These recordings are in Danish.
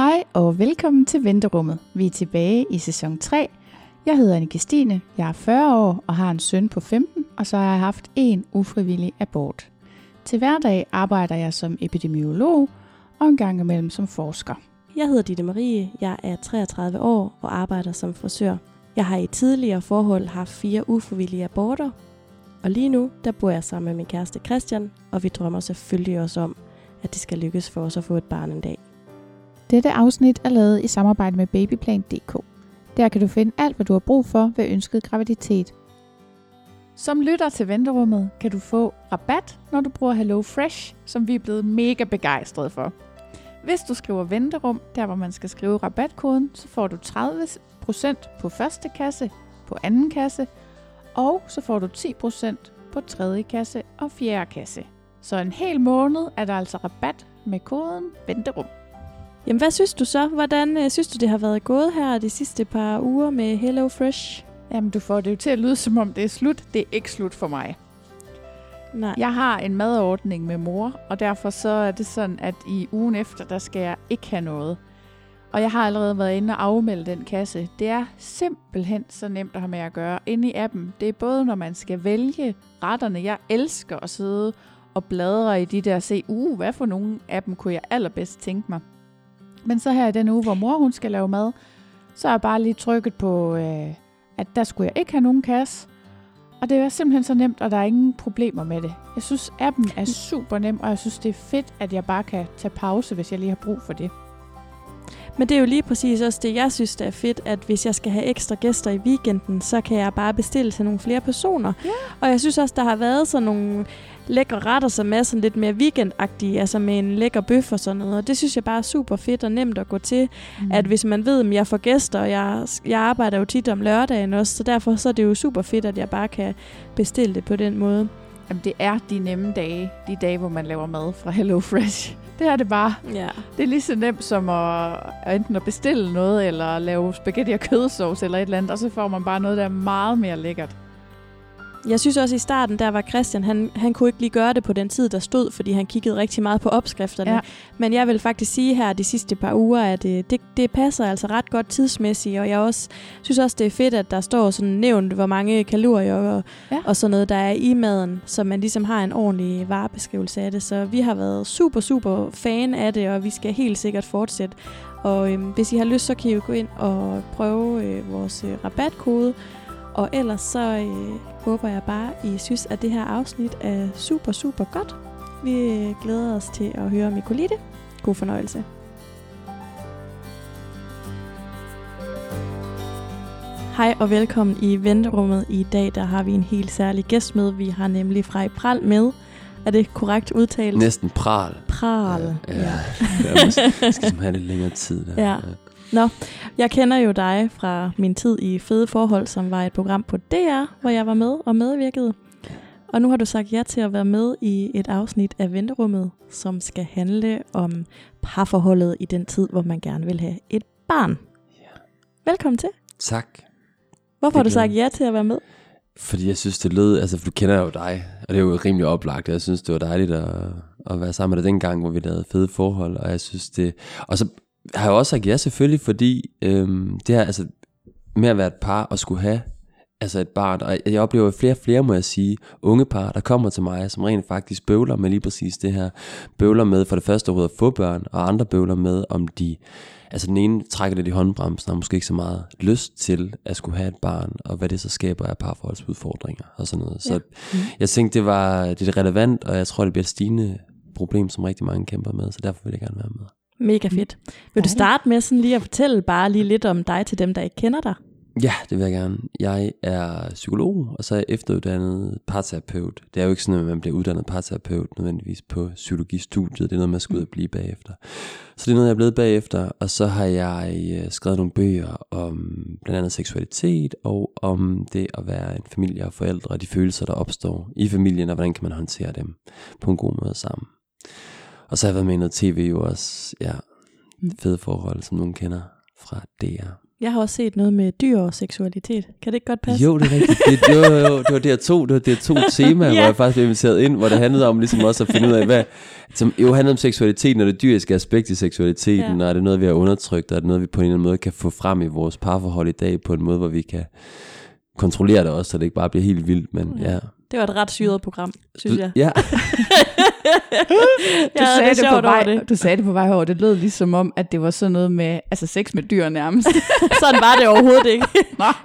Hej og velkommen til Venterummet. Vi er tilbage i sæson 3. Jeg hedder Anne Stine, jeg er 40 år og har en søn på 15, og så har jeg haft en ufrivillig abort. Til hverdag arbejder jeg som epidemiolog og en gang imellem som forsker. Jeg hedder Ditte Marie, jeg er 33 år og arbejder som frisør. Jeg har i tidligere forhold haft fire ufrivillige aborter, og lige nu der bor jeg sammen med min kæreste Christian, og vi drømmer selvfølgelig også om, at det skal lykkes for os at få et barn en dag. Dette afsnit er lavet i samarbejde med babyplan.dk. Der kan du finde alt, hvad du har brug for ved ønsket graviditet. Som lytter til venterummet kan du få rabat, når du bruger Hello Fresh, som vi er blevet mega begejstrede for. Hvis du skriver venterum, der hvor man skal skrive rabatkoden, så får du 30% på første kasse, på anden kasse, og så får du 10% på tredje kasse og fjerde kasse. Så en hel måned er der altså rabat med koden venterum. Jamen hvad synes du så? Hvordan øh, synes du, det har været gået her de sidste par uger med Hello Fresh? Jamen, du får det jo til at lyde, som om det er slut. Det er ikke slut for mig. Nej. Jeg har en madordning med mor, og derfor så er det sådan, at i ugen efter, der skal jeg ikke have noget. Og jeg har allerede været inde og afmelde den kasse. Det er simpelthen så nemt at have med at gøre. Inde i appen, det er både når man skal vælge retterne. Jeg elsker at sidde og bladre i de der og se, uh, hvad for nogle af dem kunne jeg allerbedst tænke mig. Men så her i den uge, hvor mor hun skal lave mad, så er jeg bare lige trykket på, øh, at der skulle jeg ikke have nogen kasse. Og det er simpelthen så nemt, og der er ingen problemer med det. Jeg synes, appen er super nem, og jeg synes, det er fedt, at jeg bare kan tage pause, hvis jeg lige har brug for det. Men det er jo lige præcis også det, jeg synes, det er fedt, at hvis jeg skal have ekstra gæster i weekenden, så kan jeg bare bestille til nogle flere personer. Ja. Og jeg synes også, der har været sådan nogle lækre retter, som er sådan lidt mere weekendagtige, altså med en lækker bøf og sådan noget. Og det synes jeg bare er super fedt og nemt at gå til. Mm. At hvis man ved, at jeg får gæster, og jeg, jeg arbejder jo tit om lørdagen også, så derfor så er det jo super fedt, at jeg bare kan bestille det på den måde. Jamen, det er de nemme dage, de dage, hvor man laver mad fra Hello Fresh. Det er det bare. Ja. Det er lige så nemt som at, at enten at bestille noget, eller lave spaghetti og kødsovs eller et eller andet, og så får man bare noget, der er meget mere lækkert. Jeg synes også i starten, der var Christian, han, han kunne ikke lige gøre det på den tid, der stod, fordi han kiggede rigtig meget på opskrifterne. Ja. Men jeg vil faktisk sige her de sidste par uger, at det, det, det passer altså ret godt tidsmæssigt, og jeg også, synes også, det er fedt, at der står sådan nævnt, hvor mange kalorier og, ja. og sådan noget, der er i maden, så man ligesom har en ordentlig varebeskrivelse af det. Så vi har været super, super fan af det, og vi skal helt sikkert fortsætte. Og øhm, hvis I har lyst, så kan I jo gå ind og prøve øh, vores øh, rabatkode, og ellers så øh, håber jeg bare, I synes, at det her afsnit er super, super godt. Vi glæder os til at høre, det. God fornøjelse. Hej og velkommen i venterummet. I dag der har vi en helt særlig gæst med. Vi har nemlig Frej Pral med. Er det korrekt udtalt? Næsten pral. Pral. Ja, ja. ja. Jeg skal have lidt længere tid. Der. Ja. Nå, jeg kender jo dig fra min tid i Fede Forhold, som var et program på DR, hvor jeg var med og medvirkede. Og nu har du sagt ja til at være med i et afsnit af Venterummet, som skal handle om parforholdet i den tid, hvor man gerne vil have et barn. Velkommen til. Tak. Hvorfor har du Det sagt ja til at være med? Fordi jeg synes, det lød, altså for du kender jo dig, og det er jo rimelig oplagt. Jeg synes, det var dejligt at, at være sammen med dig dengang, hvor vi lavede fede forhold, og jeg synes det... Og så har jeg også sagt ja selvfølgelig, fordi øhm, det her, altså med at være et par og skulle have altså et barn, og jeg oplever flere og flere, må jeg sige, unge par, der kommer til mig, som rent faktisk bøvler med lige præcis det her. Bøvler med for det første overhovedet at få børn, og andre bøvler med, om de, altså den ene trækker lidt i håndbremsen, og har måske ikke så meget lyst til at skulle have et barn, og hvad det så skaber af parforholdsudfordringer og sådan noget. Så Mm. jeg tænkte, det var det er relevant, og jeg tror, det bliver et stigende problem, som rigtig mange kæmper med, så derfor vil jeg gerne være med. Mega fedt. Vil du starte med sådan lige at fortælle bare lige lidt om dig til dem, der ikke kender dig? Ja, det vil jeg gerne. Jeg er psykolog, og så er jeg efteruddannet parterapeut. Det er jo ikke sådan, at man bliver uddannet parterapeut nødvendigvis på psykologistudiet. Det er noget, man skal ud og blive bagefter. Så det er noget, jeg er blevet bagefter. Og så har jeg øh, skrevet nogle bøger om blandt andet seksualitet, og om det at være en familie og forældre, og de følelser, der opstår i familien, og hvordan kan man håndtere dem på en god måde sammen. Og så har jeg været med i noget tv jo også, ja, fede forhold, som nogen kender fra DR. Jeg har også set noget med dyr og seksualitet. Kan det ikke godt passe? Jo, det er rigtigt. Det, jo, jo, det var der to, det var der to temaer, Ja. hvor jeg faktisk blev inviteret ind, hvor det handlede om ligesom også at finde ud af, hvad, som jo handlede om seksualiteten og det dyriske aspekt i seksualiteten, Ja. og er det noget, vi har undertrykt, og er det noget, vi på en eller anden måde kan få frem i vores parforhold i dag, på en måde, hvor vi kan kontrollere det også, så det ikke bare bliver helt vildt, men ja. Det var et ret syret program, synes jeg. Ja, Du, sagde det det på vej, det. du sagde det på vej over. Det lød ligesom om, at det var sådan noget med altså sex med dyr nærmest. Sådan var det overhovedet ikke.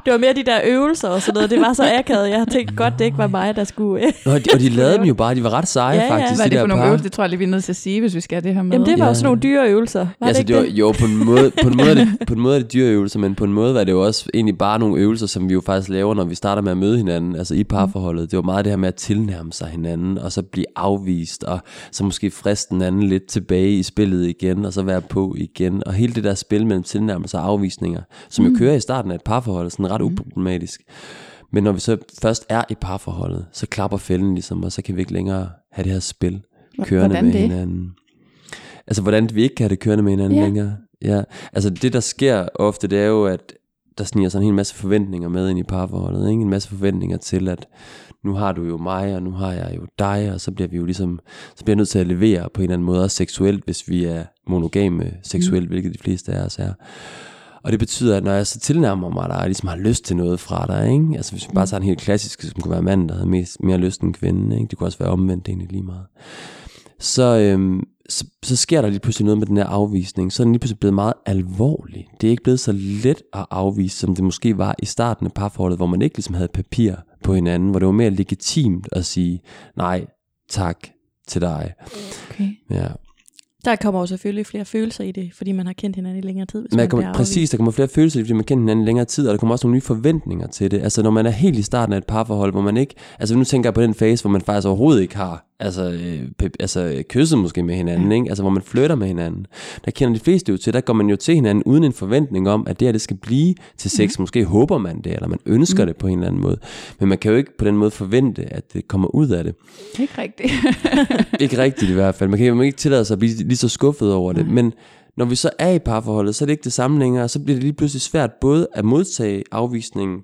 Det var mere de der øvelser og sådan noget. Det var så akavet. Jeg tænkte godt, det ikke var mig, der skulle... og de, og de lavede dem jo bare, de var ret seje Ja, ja. faktisk, Hvad er de det for der nogle par. øvelser? Det tror jeg lige, vi er nødt til at sige, hvis vi skal have det her med. Jamen det var Ja. jo sådan nogle dyreøvelser. Var Ja, altså, det det ikke var, det? jo, på en, måde, på, en måde er det, på en måde er det dyreøvelser, men på en måde var det jo også egentlig bare nogle øvelser, som vi jo faktisk laver, når vi starter med at møde hinanden, altså i parforholdet. Det var meget det her med at tilnærme sig hinanden, og så blive afvist, og så måske friste den anden lidt tilbage i spillet igen, og så være på igen. Og hele det der spil mellem tilnærmelser og afvisninger, som jo kører i starten af et parforhold, er sådan ret uproblematisk. Men når vi så først er i parforholdet, så klapper fælden ligesom, og så kan vi ikke længere have det her spil kørende hvordan med det? hinanden. Altså, hvordan vi ikke kan have det kørende med hinanden Ja. længere. Ja, altså det der sker ofte, det er jo, at der sniger sådan en hel masse forventninger med ind i parforholdet. Ikke? En masse forventninger til, at nu har du jo mig, og nu har jeg jo dig, og så bliver vi jo ligesom, så bliver jeg nødt til at levere på en eller anden måde, også seksuelt, hvis vi er monogame seksuelt, mm. hvilket de fleste af os er. Og det betyder, at når jeg så tilnærmer mig dig, og ligesom har lyst til noget fra dig, ikke? altså hvis vi bare tager en helt klassisk, som kunne være manden, der havde mest, mere lyst end kvinden, ikke? det kunne også være omvendt egentlig lige meget så, øhm, så, så sker der lige pludselig noget med den her afvisning. Så er den lige pludselig blevet meget alvorlig. Det er ikke blevet så let at afvise, som det måske var i starten af parforholdet, hvor man ikke ligesom havde papir på hinanden, hvor det var mere legitimt at sige nej, tak til dig. Okay. Ja. Der kommer jo selvfølgelig flere følelser i det, fordi man har kendt hinanden i længere tid. Hvis Man man kommer, præcis, der kommer flere følelser, fordi man kender hinanden i længere tid, og der kommer også nogle nye forventninger til det. Altså når man er helt i starten af et parforhold, hvor man ikke, altså nu tænker jeg på den fase, hvor man faktisk overhovedet ikke har, altså, øh, altså kysset måske med hinanden, ikke? altså hvor man flytter med hinanden. Der kender de fleste jo til, der går man jo til hinanden uden en forventning om, at det her det skal blive til sex. Mm. Måske håber man det, eller man ønsker mm. det på en eller anden måde. Men man kan jo ikke på den måde forvente, at det kommer ud af det. Ikke rigtigt. Ikke rigtigt i hvert fald. Man kan jo ikke tillade sig at blive lige så skuffet over det. Men når vi så er i parforholdet, så er det ikke det samme længere. og Så bliver det lige pludselig svært både at modtage afvisningen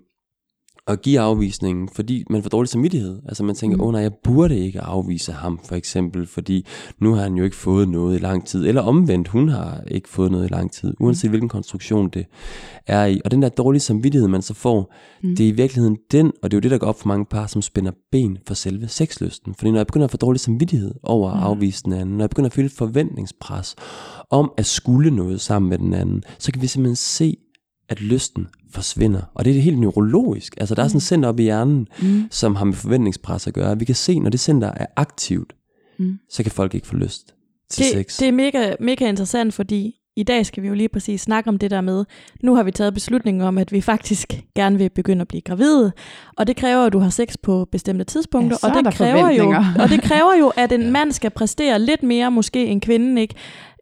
og give afvisningen, fordi man får dårlig samvittighed. Altså man tænker, åh mm. oh, nej, jeg burde ikke afvise ham, for eksempel, fordi nu har han jo ikke fået noget i lang tid. Eller omvendt, hun har ikke fået noget i lang tid, uanset hvilken konstruktion det er i. Og den der dårlige samvittighed, man så får, mm. det er i virkeligheden den, og det er jo det, der går op for mange par, som spænder ben for selve sexlysten. Fordi når jeg begynder at få dårlig samvittighed over at afvise den anden, når jeg begynder at føle et forventningspres om at skulle noget sammen med den anden, så kan vi simpelthen se, at lysten forsvinder. Og det er helt neurologisk. Altså der er sådan et center op i hjernen, mm. som har med forventningspres at gøre. Vi kan se, når det center er aktivt, mm. så kan folk ikke få lyst til det, sex. det er mega, mega interessant, fordi i dag skal vi jo lige præcis snakke om det der med, nu har vi taget beslutningen om, at vi faktisk gerne vil begynde at blive gravide, og det kræver, at du har sex på bestemte tidspunkter, Ja, så og, er det kræver jo, og det kræver jo, at en mand skal præstere lidt mere måske end kvinden, ikke?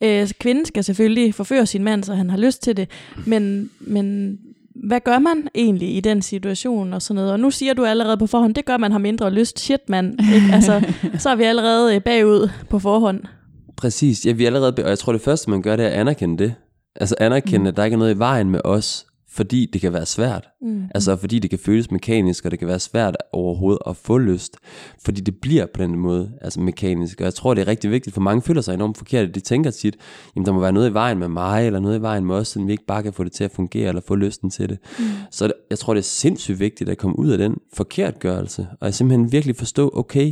Øh, kvinden skal selvfølgelig forføre sin mand, så han har lyst til det, men, men hvad gør man egentlig i den situation og sådan noget? Og nu siger du allerede på forhånd, det gør man har mindre lyst. Shit, mand. Ikke? Altså, så er vi allerede øh, bagud på forhånd. Præcis. Ja, vi er allerede, og jeg tror det første, man gør, det er at anerkende det. Altså anerkende, mm. at der ikke er noget i vejen med os, fordi det kan være svært. Mm. Altså fordi det kan føles mekanisk, og det kan være svært overhovedet at få lyst. Fordi det bliver på den måde altså mekanisk. Og jeg tror, det er rigtig vigtigt, for mange føler sig enormt forkert. De tænker tit, jamen der må være noget i vejen med mig, eller noget i vejen med os, så vi ikke bare kan få det til at fungere, eller få lysten til det. Mm. Så jeg tror, det er sindssygt vigtigt at komme ud af den forkertgørelse, og jeg simpelthen virkelig forstå, okay,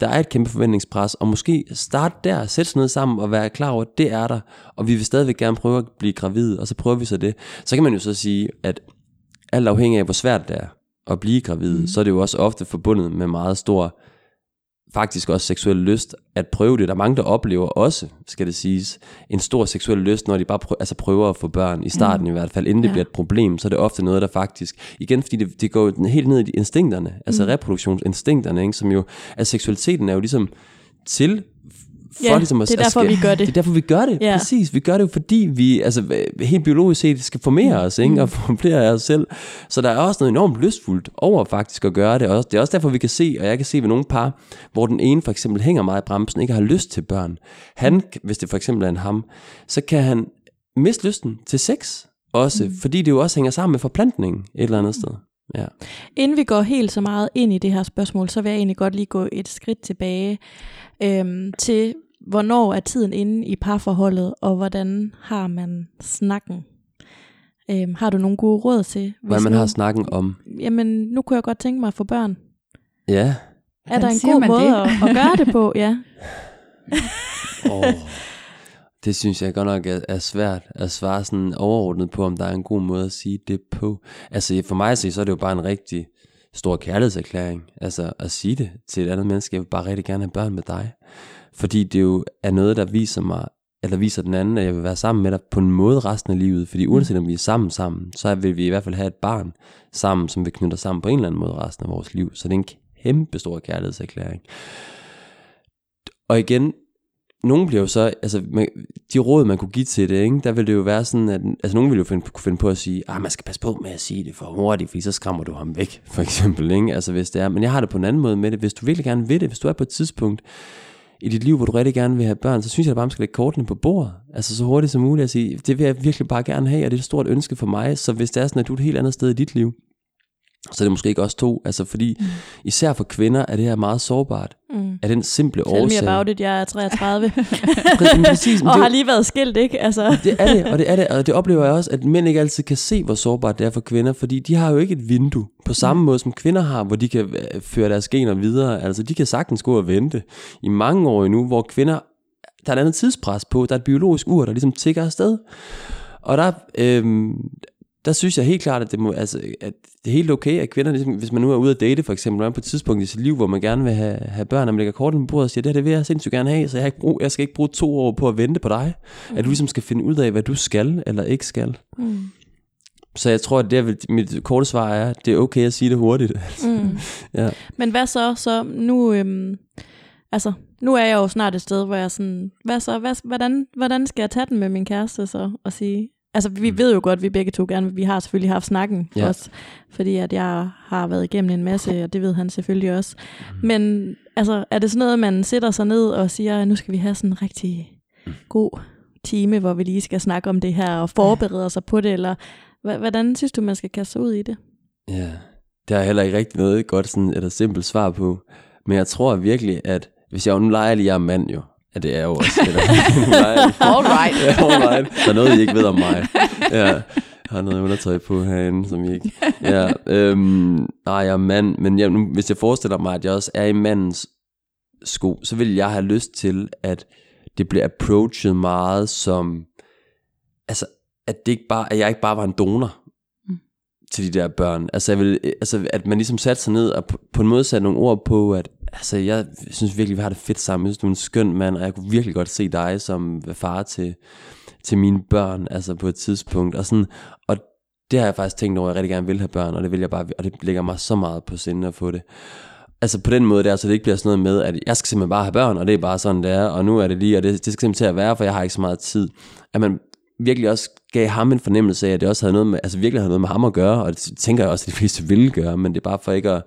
der er et kæmpe forventningspres, og måske starte der, sætte sådan noget sammen og være klar over, at det er der, og vi vil stadigvæk gerne prøve at blive gravide, og så prøver vi så det. Så kan man jo så sige, at alt afhængig af, hvor svært det er at blive gravid, mm. så er det jo også ofte forbundet med meget stor, faktisk også seksuel lyst at prøve det. Der er mange, der oplever også, skal det siges, en stor seksuel lyst, når de bare prøver, altså prøver at få børn, i starten mm. i hvert fald, inden det Ja. bliver et problem, så er det ofte noget, der faktisk, igen fordi det, det går helt ned i instinkterne, altså mm. reproduktionsinstinkterne, ikke, som jo, altså seksualiteten er jo ligesom til for Ja, ligesom at, det er at derfor, skal- vi gør det. Det er derfor, vi gør det. Ja. Præcis. Vi gør det jo, fordi vi altså, helt biologisk set skal formere os, ikke? og få flere af os selv. Så der er også noget enormt lystfuldt over faktisk at gøre det. Og det er også derfor, vi kan se, og jeg kan se ved nogle par, hvor den ene for eksempel hænger meget i bremsen, ikke har lyst til børn. Han, hvis det for eksempel er en ham, så kan han miste lysten til sex. også, mm. fordi det jo også hænger sammen med forplantningen et eller andet sted. Ja. Inden vi går helt så meget ind i det her spørgsmål, så vil jeg egentlig godt lige gå et skridt tilbage øhm, til, hvornår er tiden inde i parforholdet, og hvordan har man snakken? Øhm, har du nogle gode råd til? Hvad man nu, har snakken om? Jamen, nu kunne jeg godt tænke mig at få børn. Ja. Er der en god måde det? at, at gøre det på? Ja. oh, det synes jeg godt nok er, er svært at svare sådan overordnet på, om der er en god måde at sige det på. Altså for mig så er det jo bare en rigtig stor kærlighedserklæring, altså at sige det til et andet menneske, jeg vil bare rigtig gerne have børn med dig. Fordi det jo er noget, der viser mig, eller viser den anden, at jeg vil være sammen med dig på en måde resten af livet. Fordi uanset om vi er sammen sammen, så vil vi i hvert fald have et barn sammen, som vi knytter sammen på en eller anden måde resten af vores liv. Så det er en kæmpe stor kærlighedserklæring. Og igen, nogen bliver jo så, altså de råd, man kunne give til det, ikke, der vil det jo være sådan, at altså nogen vil jo finde, kunne finde på at sige, ah, man skal passe på med at sige det for hurtigt, fordi så skræmmer du ham væk, for eksempel, ikke? altså hvis det er, men jeg har det på en anden måde med det, hvis du virkelig gerne vil det, hvis du er på et tidspunkt i dit liv, hvor du rigtig gerne vil have børn, så synes jeg at bare, man skal lægge kortene på bordet, altså så hurtigt som muligt at sige, det vil jeg virkelig bare gerne have, og det er et stort ønske for mig, så hvis det er sådan, at du er et helt andet sted i dit liv, så er det måske ikke også to. Altså fordi, mm. især for kvinder er det her meget sårbart. Mm. Af den simple Tell årsag. Tell me about it, jeg er 33. Præcis, og det, har lige været skilt, ikke? Altså. det er det, og det er det. Og det oplever jeg også, at mænd ikke altid kan se, hvor sårbart det er for kvinder. Fordi de har jo ikke et vindue på samme mm. måde, som kvinder har, hvor de kan øh, føre deres gener videre. Altså de kan sagtens gå og vente i mange år endnu, hvor kvinder, der er et andet tidspres på. Der er et biologisk ur, der ligesom tigger afsted. Og der, øhm, der synes jeg helt klart, at det, må, altså, at det er helt okay, at kvinder, ligesom, hvis man nu er ude at date for eksempel, er på et tidspunkt i sit liv, hvor man gerne vil have, have børn, og man lægger kortet på bordet og siger, det her det vil jeg sindssygt gerne have, så jeg, har ikke brug, jeg skal ikke bruge to år på at vente på dig. Mm. At du ligesom skal finde ud af, hvad du skal eller ikke skal. Mm. Så jeg tror, at det er, mit korte svar er, at det er okay at sige det hurtigt. Mm. ja. Men hvad så? Så nu, øhm, altså, nu er jeg jo snart et sted, hvor jeg sådan, hvad så, hvad, hvordan, hvordan skal jeg tage den med min kæreste så, og sige, Altså, vi mm. ved jo godt, at vi begge to gerne vi har selvfølgelig haft snakken ja. også, fordi at jeg har været igennem en masse, og det ved han selvfølgelig også. Mm. Men altså, er det sådan noget, man sætter sig ned og siger, nu skal vi have sådan en rigtig mm. god time, hvor vi lige skal snakke om det her og forberede sig på det, eller hvordan synes du, man skal kaste sig ud i det? Ja, det er heller ikke rigtig noget godt sådan, eller simpelt svar på, men jeg tror virkelig, at hvis jeg nu leger lige, jeg er mand jo, Ja, det er jo også det der. all right. ja, all right. Der er noget, I ikke ved om mig. Ja. Jeg har noget undertøj på herinde, som I ikke... Ja, øhm, nej, jeg er mand, men jeg, nu, hvis jeg forestiller mig, at jeg også er i mandens sko, så vil jeg have lyst til, at det bliver approachet meget som... Altså, at, det ikke bare, at jeg ikke bare var en donor mm. til de der børn. Altså, jeg vil, altså, at man ligesom satte sig ned og på, på en måde satte nogle ord på, at altså, jeg synes virkelig, vi har det fedt sammen. Jeg synes, du er en skøn mand, og jeg kunne virkelig godt se dig som far til, til mine børn, altså på et tidspunkt. Og, sådan, og det har jeg faktisk tænkt over, at jeg rigtig gerne vil have børn, og det vil jeg bare, og det ligger mig så meget på sinde at få det. Altså på den måde der, så det ikke bliver sådan noget med, at jeg skal simpelthen bare have børn, og det er bare sådan, det er, og nu er det lige, og det, det skal simpelthen til at være, for jeg har ikke så meget tid. At man virkelig også gav ham en fornemmelse af, at det også havde noget med, altså virkelig havde noget med ham at gøre, og det tænker jeg også, at de fleste ville gøre, men det er bare for ikke at,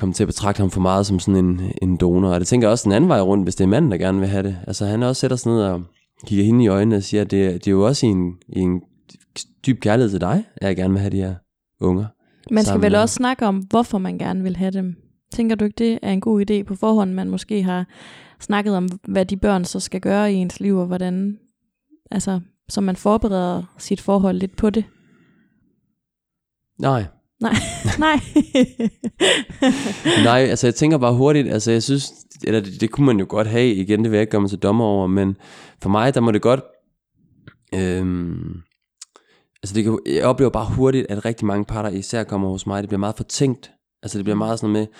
komme til at betragte ham for meget som sådan en, en donor. Og det tænker jeg også den anden vej rundt, hvis det er manden, der gerne vil have det. Altså han også sætter sig ned og kigger hende i øjnene og siger, at det, det er jo også i en, i en dyb kærlighed til dig, at jeg gerne vil have de her unger. Man skal vel også snakke om, hvorfor man gerne vil have dem. Tænker du ikke, det er en god idé på forhånd, man måske har snakket om, hvad de børn så skal gøre i ens liv, og hvordan, altså, så man forbereder sit forhold lidt på det? Nej, Nej, nej. nej, altså jeg tænker bare hurtigt, altså jeg synes, eller det, det kunne man jo godt have, igen det vil jeg ikke gøre mig til dommer over, men for mig, der må det godt, øhm, altså det kan, jeg oplever bare hurtigt, at rigtig mange par, der især kommer hos mig, det bliver meget fortænkt. Altså det bliver meget sådan noget med,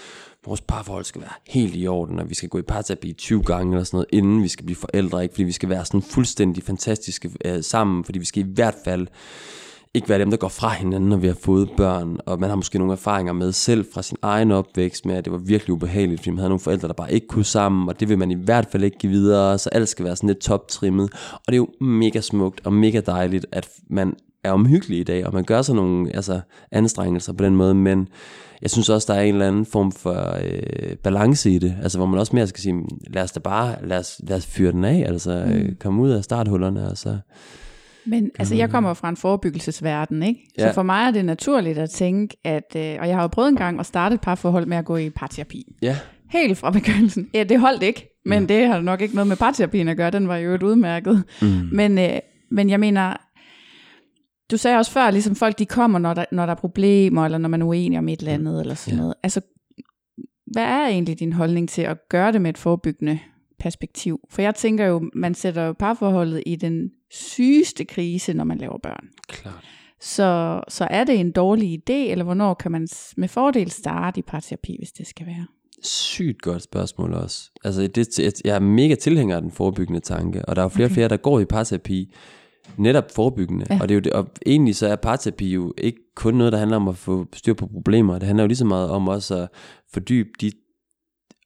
vores parforhold skal være helt i orden, og vi skal gå i parterapi 20 gange eller sådan noget, inden vi skal blive forældre, ikke? Fordi vi skal være sådan fuldstændig fantastiske øh, sammen, fordi vi skal i hvert fald ikke være dem, der går fra hinanden, når vi har fået børn, og man har måske nogle erfaringer med selv fra sin egen opvækst med, at det var virkelig ubehageligt, fordi man havde nogle forældre, der bare ikke kunne sammen, og det vil man i hvert fald ikke give videre, så alt skal være sådan lidt toptrimmet, og det er jo mega smukt og mega dejligt, at man er omhyggelig i dag, og man gør sig nogle altså, anstrengelser på den måde, men jeg synes også, der er en eller anden form for øh, balance i det, altså hvor man også mere skal sige, lad os da bare, lad os, lad os fyre den af, altså mm. øh, komme ud af starthullerne, og så Men altså, jeg kommer fra en forebyggelsesverden, ikke? Ja. Så for mig er det naturligt at tænke, at, øh, og jeg har jo prøvet en gang at starte et parforhold med at gå i parterapi. Ja, Helt fra begyndelsen. Ja, det holdt ikke, men det har nok ikke noget med parterapien at gøre, den var jo et udmærket. mm. Men, øh, men jeg mener, du sagde også før, ligesom folk de kommer, når der, når der er problemer, eller når man er uenig om et eller andet, eller sådan Ja. noget. Altså, hvad er egentlig din holdning til at gøre det med et forebyggende perspektiv? For jeg tænker jo, man sætter jo parforholdet i den sygeste krise, når man laver børn. klart. Så, så er det en dårlig idé, eller hvornår kan man med fordel starte i parterapi, hvis det skal være? Sygt godt spørgsmål også. Altså, det, jeg er mega tilhænger af den forebyggende tanke, og der er jo flere og Okay. flere, der går i parterapi, netop forebyggende. Ja. Og, det er jo det, og egentlig så er parterapi jo ikke kun noget, der handler om at få styr på problemer. Det handler jo lige så meget om også at fordybe de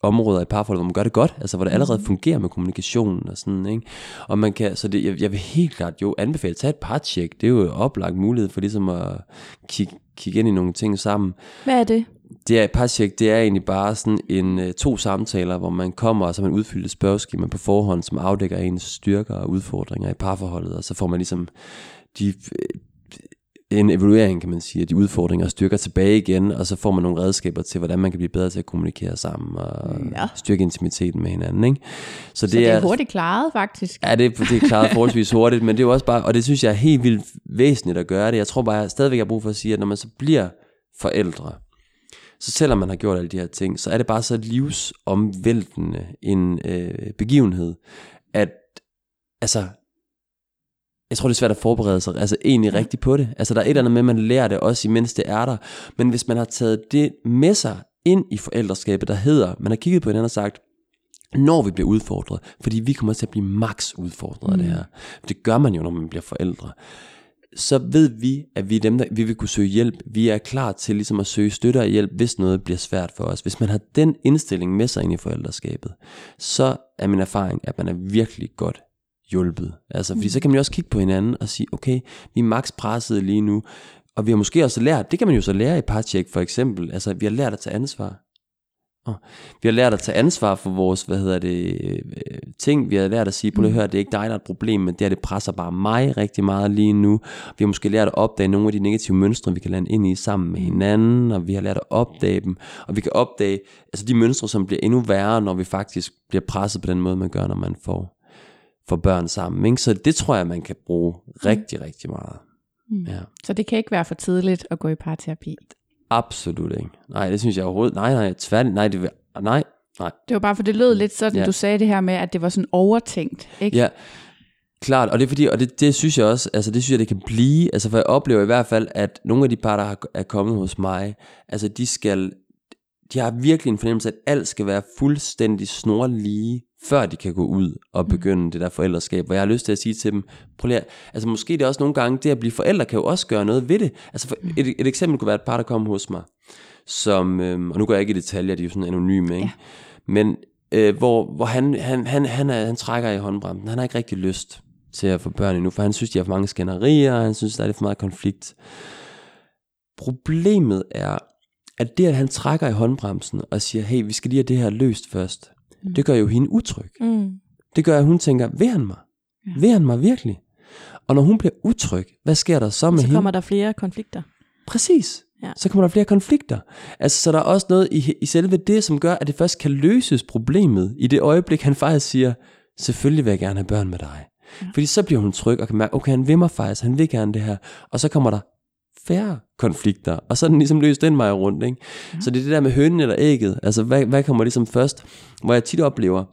områder i parforholdet, hvor man gør det godt, altså hvor det allerede fungerer med kommunikationen og sådan, ikke? Og man kan, så det, jeg, jeg vil helt klart jo anbefale, at tage et partjek, det er jo oplagt mulighed for ligesom at kigge, kigge ind i nogle ting sammen. Hvad er det? Det er et partjek, det er egentlig bare sådan en øh, to samtaler, hvor man kommer, og så man udfyldt et spørgeskema på forhånd, som afdækker ens styrker og udfordringer i parforholdet, og så får man ligesom de, øh, en evaluering, kan man sige, af de udfordringer og styrker tilbage igen, og så får man nogle redskaber til, hvordan man kan blive bedre til at kommunikere sammen og Ja. styrke intimiteten med hinanden. Ikke? Så, Det så det er hurtigt klaret, faktisk. Ja, det, det er klaret forholdsvis hurtigt, men det er jo også bare, og det synes jeg er helt vildt væsentligt at gøre det. Jeg tror bare, jeg stadigvæk har brug for at sige, at når man så bliver forældre, så selvom man har gjort alle de her ting, så er det bare så livsomvæltende en øh, begivenhed, at altså, jeg tror det er svært at forberede sig altså egentlig rigtigt på det. Altså der er et eller andet med, at man lærer det også, imens det er der. Men hvis man har taget det med sig ind i forældreskabet, der hedder, man har kigget på hinanden og sagt, når vi bliver udfordret, fordi vi kommer til at blive max udfordret af det her. Det gør man jo, når man bliver forældre. Så ved vi, at vi er dem, der vi vil kunne søge hjælp. Vi er klar til ligesom at søge støtte og hjælp, hvis noget bliver svært for os. Hvis man har den indstilling med sig ind i forældreskabet, så er min erfaring, at man er virkelig godt hjulpet. Altså, fordi så kan man jo også kigge på hinanden og sige, okay, vi er max presset lige nu, og vi har måske også lært, det kan man jo så lære i partjek for eksempel, altså vi har lært at tage ansvar. Oh. Vi har lært at tage ansvar for vores, hvad hedder det, øh, ting. Vi har lært at sige, prøv lige at høre, det er ikke dig, der er et problem, men det her, det presser bare mig rigtig meget lige nu. Vi har måske lært at opdage nogle af de negative mønstre, vi kan lande ind i sammen med hinanden, og vi har lært at opdage dem. Og vi kan opdage altså de mønstre, som bliver endnu værre, når vi faktisk bliver presset på den måde, man gør, når man får, får børn sammen. Ikke? Så det tror jeg, man kan bruge rigtig, rigtig meget. Mm. Ja. Så det kan ikke være for tidligt at gå i parterapi. Absolut ikke. Nej, det synes jeg overhovedet. Nej, nej, tvært, nej, det vil, nej, nej. Det var bare, for det lød lidt sådan, Ja. du sagde det her med, at det var sådan overtænkt. Ikke? Ja, klart, og det er fordi, og det, det synes jeg også, altså det synes jeg, det kan blive, altså for jeg oplever i hvert fald, at nogle af de par, der har- er kommet hos mig, altså de skal, de har virkelig en fornemmelse at alt skal være fuldstændig snorlige, før de kan gå ud og begynde det der forældreskab, hvor jeg har lyst til at sige til dem, prøv lige, altså måske det er også nogle gange, det at blive forældre kan jo også gøre noget ved det. Altså for, et, et eksempel kunne være et par, der kommer hos mig, som, øhm, og nu går jeg ikke i detaljer, de er jo sådan anonyme, ikke? Ja. men øh, hvor, hvor han, han, han, han, er, han trækker i håndbremsen, han har ikke rigtig lyst til at få børn endnu, for han synes, de har for mange skænderier, og han synes, der er lidt for meget konflikt. Problemet er, at det, at han trækker i håndbremsen og siger, hey, vi skal lige have det her løst først, mm. det gør jo hende utryg. Mm. Det gør, at hun tænker, vil han mig? Ja. Vil han mig virkelig? Og når hun bliver utryg, hvad sker der så med Så hende? kommer der flere konflikter. Præcis. Ja. Så kommer der flere konflikter. Altså, så der er også noget i, i selve det, som gør, at det først kan løses problemet i det øjeblik, han faktisk siger, selvfølgelig vil jeg gerne have børn med dig. Ja. Fordi så bliver hun tryg og kan mærke, okay, han vil mig faktisk, han vil gerne det her. Og så kommer der færre konflikter, og så er den ligesom løst den vej rundt. Ikke? Ja. Så det er det der med hønen eller ægget. Altså, hvad, hvad kommer ligesom først? Hvor jeg tit oplever,